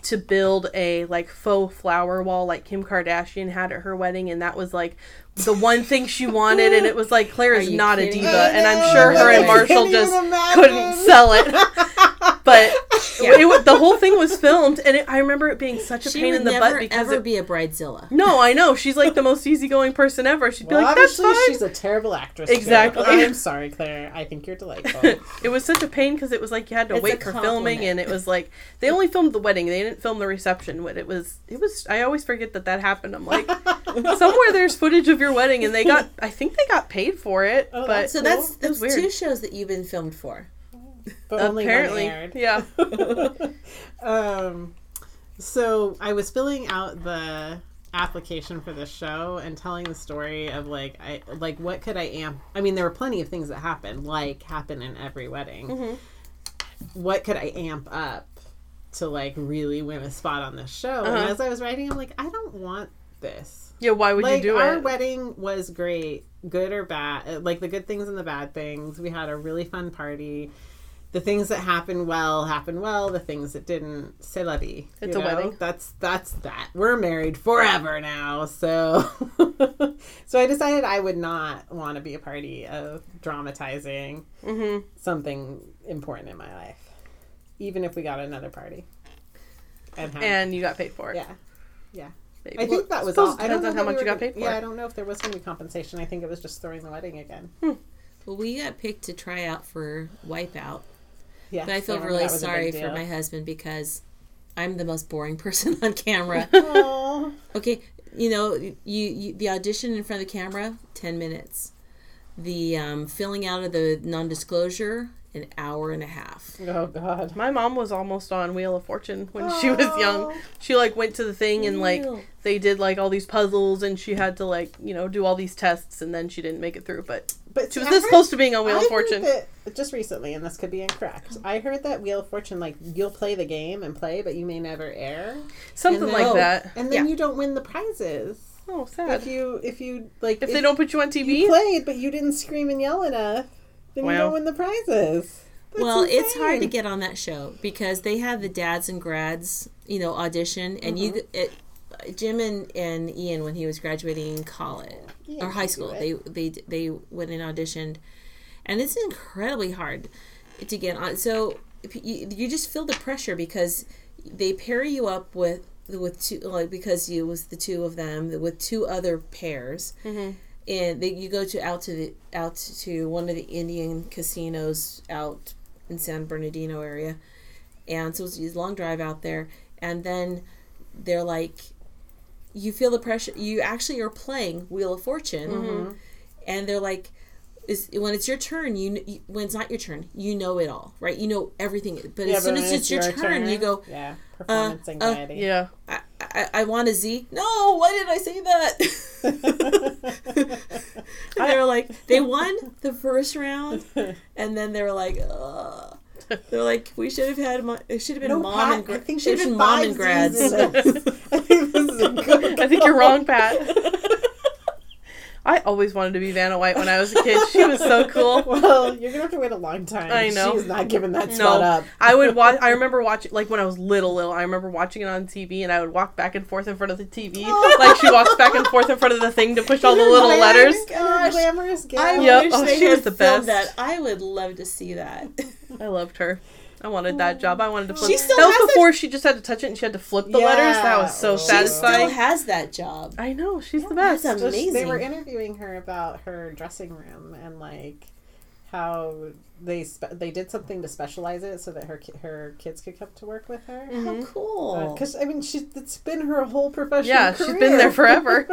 to build a like faux flower wall like Kim Kardashian had at her wedding and that was like the one thing she wanted and it was like Claire is not a diva and I'm sure her and Marshall just couldn't sell it but It wa- the whole thing was filmed, and it, I remember it being such a She pain in the never butt because ever it, be a bridezilla. no, I know she's like the most easygoing person ever. She'd be like, "That's obviously, fine." she's a terrible actress. too. Exactly. I'm sorry, Claire. I think you're delightful. it was such a pain because it was like you had to It's wait for filming, and it was like they only filmed the wedding; they didn't film the reception. But it was, it was. I always forget that that happened. I'm like, somewhere there's footage of your wedding, and they got. I think they got paid for it, Oh, but that's So Cool. that's That's that's two shows that you've been filmed for. But apparently, yeah. um, so I was filling out the application for this show and telling the story of like I like what could I amp. I mean, there were plenty of things that happened, like happen in every wedding. Mm-hmm. What could I amp up to like really win a spot on this show? And Uh-huh. as I was writing, I'm like, I don't want this. Yeah, why would like you do our it? Our wedding was great, good or bad, like the good things and the bad things. We had a really fun party. The things that happened well happened well. The things that didn't, c'est la vie. It's you a know? wedding. That's that's that. We're married forever now, so so I decided I would not want to be a party of dramatizing hmm something important in my life, even if we got another party. And, had- And you got paid for it. yeah, yeah. Maybe. I think that was all. it I don't depends know on how that we much you got paid for. Yeah, I don't know if there was going to be compensation. I think it was just throwing the wedding again. Well, we got picked to try out for Wipeout, Yeah, but I feel remember really that was a big sorry for my husband because I'm the most boring person on camera. Okay, you know, you, you the audition in front of the camera, ten minutes. The um, filling out of the non-disclosure, an hour and a half. Oh God. My mom was almost on Wheel of Fortune when she was young. She like went to the thing and like they did like all these puzzles and she had to like you know do all these tests and then she didn't make it through. But But she was this heard- close to being on Wheel I of Fortune. That just recently, and this could be incorrect. I heard that Wheel of Fortune, like you'll play the game and play, but you may never air, Something and like that. and then Yeah. you don't win the prizes. Oh, sad. If you if you like If they don't put you on you TV, played, but you didn't scream and yell enough, then you don't win the prizes. That's well, it's hard to get on that show because they have the dads and grads, you know, audition, and you, Mm-hmm. it, Jim and, and Ian when he was graduating college Ian or high school, they they they went and auditioned, and it's incredibly hard to get on. So you, you just feel the pressure because they pair you up with with two like because you was the two of them with two other pairs. Mm-hmm. and they, you go to out to the out to one of the Indian casinos out in San Bernardino area, and so it's a long drive out there, and then they're like, you feel the pressure. You actually are playing Wheel of Fortune, Mm-hmm. and they're like. Is, when it's your turn, you, you when it's not your turn, you know it all, right? You know everything. But Yeah, as soon as when it's your turn, you go, yeah, performance uh, anxiety. yeah. I, I, I want a Z. No, why did I say that? they were like, they won the first round, and then they were like, Ugh. they're like, we should have had, mo- it should have been No, mom Pat, and gra- I think should have been mom and grads. Z's in this. I think this is a good. I think you're wrong, Pat. I always wanted to be Vanna White when I was a kid. She was so cool. Well, you're gonna have to wait a long time. I know. She's not giving that spot No, up. I would watch. I remember watching like when I was little, little. I remember watching it on TV, and I would walk back and forth in front of the TV, like she walks back and forth in front of the thing to push all the little Glam- letters. Gosh, glamorous gal. I Yep. wish Oh, they she had was the best. that. I would love to see that. I loved her. I wanted that job. I wanted to flip. She still that was has it. before she just had to touch it and she had to flip the letters. That was so Yeah. She satisfying. still has that job. I know she's the That's best. a- Just- They were interviewing her about her dressing room and like how they spe- they did something to specialize it so that her ki- her kids could come to work with her. How cool. Because I mean, she's it's been her whole professional Yeah, career. she's been there forever.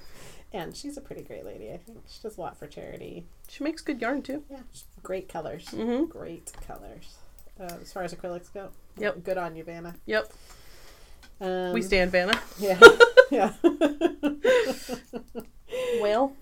and she's a pretty great lady. I think she does a lot for charity. She makes good yarn too. Yeah, great colors. hmm Great colors. Uh, as far as acrylics go, Yep. Good on you, Vanna. Yep. Um, we stand Vanna. Yeah, yeah. Well,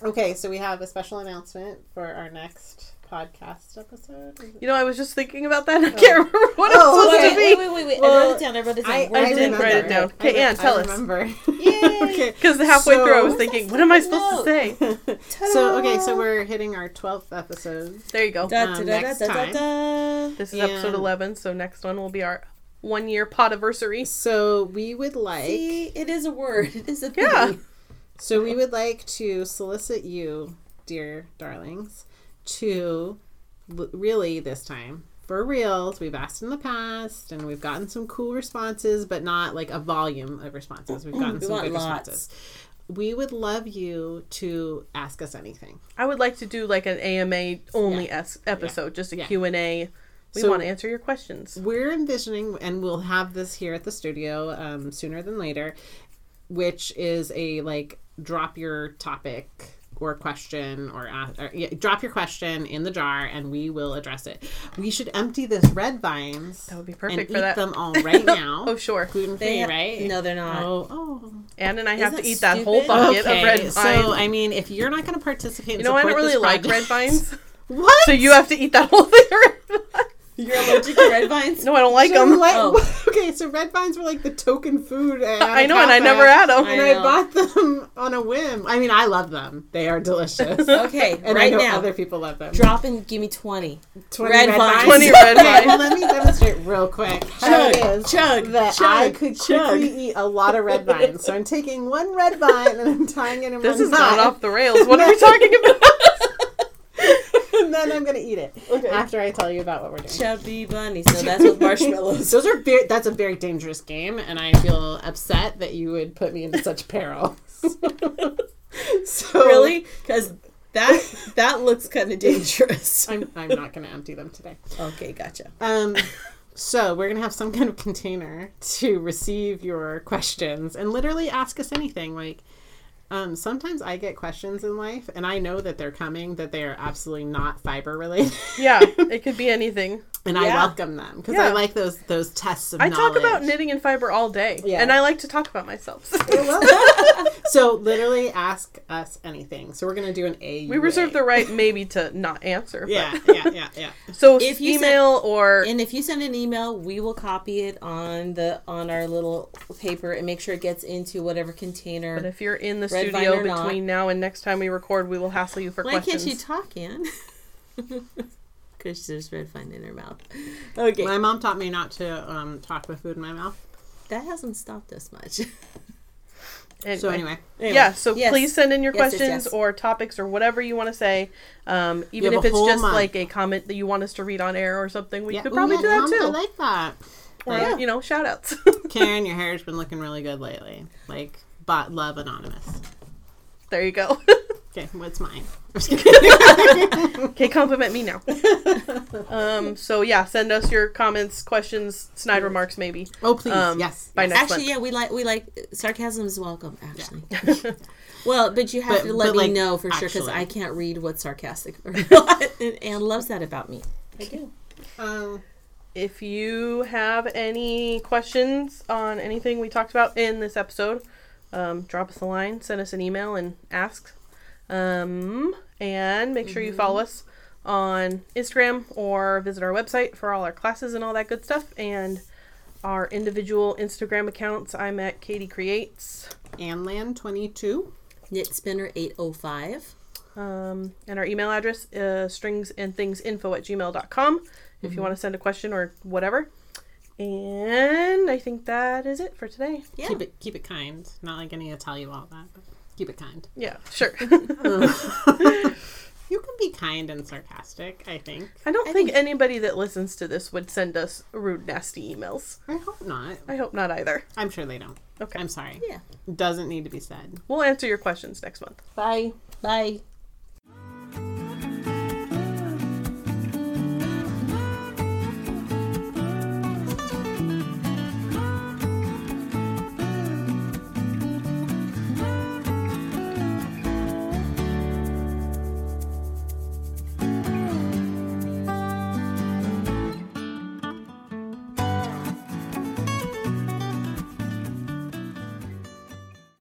okay, so we have a special announcement for our next podcast episode. You know, I was just thinking about that. and I can't remember what Oh, it's supposed okay. to be. wait, wait, wait. I Well, wrote it down. I wrote it down. I, Where's I it? didn't write it down. Okay, re- Ann, tell I us. remember. Yay. okay. Because halfway through, I was thinking, what am I supposed to say? So okay, so we're hitting our twelfth episode. There you go. Da, Um, da, da, next da, da, time. da. This is episode 11, so next one will be our one year podiversary. So we would like See, it is a word. It is a thing. Yeah. So we would like to solicit you, dear darlings, to really this time for reals. We've asked in the past, and we've gotten some cool responses, but not like a volume of responses. We've gotten We some good lots. responses. We would love you to ask us anything. I would like to do like an AMA only s episode, just a Yeah. Q and A. We So- want to answer your questions. We're envisioning, and we'll have this here at the studio um, sooner than later, which is a like drop your topic or question or, ask, or yeah, drop your question in the jar and we will address it. We should empty this red vines. That would be and perfect eat for that. them all right oh, now. Oh sure, gluten free, right? No, they're not. Oh, oh. Anne and I have Isn't to that eat that whole stupid? bucket of red vines. so I mean, if you're not going to participate, you know, I don't really like red vines, What? so you have to eat that whole thing. Of red vines. You're allergic to red vines? no, I don't like So, them. like- Oh. Okay, so red vines were like the token food. at I a know, and I never had them. and I I bought them on a whim. I mean, I love them. They are delicious. Okay, and I right know now. other people love them. Drop and give me 20. 20 red vines. 20 red Okay, vines. well, let me demonstrate real quick how Chug, it is chug, that chug, I could chug. quickly eat a lot of red vines. So I'm taking one red vine and I'm tying it in This one is not off the rails. What are we talking about? and then I'm gonna eat it okay. after I tell you about what we're doing. Chubby bunnies. No, that's with marshmallows. Those are very, that's a very dangerous game, and I feel upset that you would put me into such peril. so really? Because that that looks kind of dangerous. I'm, I'm not going to empty them today. Okay, gotcha. Um, so we're going to have some kind of container to receive your questions and literally ask us anything. Like, um, sometimes I get questions in life, and I know that they're coming, that they are absolutely not fiber related, yeah, it could be anything. and I welcome them because I like those those tests of I talk about knitting and fiber all day, Yeah. and I like to talk about myself. so literally ask us anything. So we're gonna do an A. we reserve the right maybe to not answer. Yeah, yeah, yeah, yeah. So If you email or And if you send an email, we will copy it on the on our little paper and make sure it gets into whatever container. But if you're in the studio or not. between now and next time we record, we will hassle you for Why questions. can't she talk, Ann? Because there's red vine in her mouth. Okay, My mom taught me not to um, talk with food in my mouth. that hasn't stopped us much. Anyway. So anyway, Yeah, so Yes. please send in your Yes, yes, questions yes. or topics or whatever you want to say. Um, even if it's just month. like a comment that you want us to read on air or something, we yeah. could Ooh, probably yeah, do that too. I like that. or, Like, you know, shout outs. Karen, your hair's been looking really good lately. Like, bot love anonymous. there you go. Okay, what's mine? I'm just kidding. okay, compliment me now. um, so yeah, send us your comments, questions, snide remarks, maybe. oh, please, Um, yes. by yes. next actually, month. yeah, we like we like sarcasm is welcome. Actually, well, but you have But- to let me like, know for sure because. I can't read what's sarcastic or not. and Anne loves that about me. I do. Um, If you have any questions on anything we talked about in this episode, um, drop us a line, send us an email, and ask. Um, and make sure you follow us on Instagram or visit our website for all our classes and all that good stuff. And our individual Instagram accounts, I'm at Katie Creates. Anland22. KnitSpinner805. Um, and our email address, uh, strings and things info at gmail.com if you want to send a question or whatever. And I think that is it for today. Yeah. Keep it keep it kind. Not like I need to tell you all that, but keep it kind. Yeah, sure. You can be kind and sarcastic, I think. I don't I think, think- anybody that listens to this would send us rude, nasty emails. I hope not. I hope not either. I'm sure they don't. Okay. I'm sorry. Yeah. Doesn't need to be said. We'll answer your questions next month. Bye. Bye.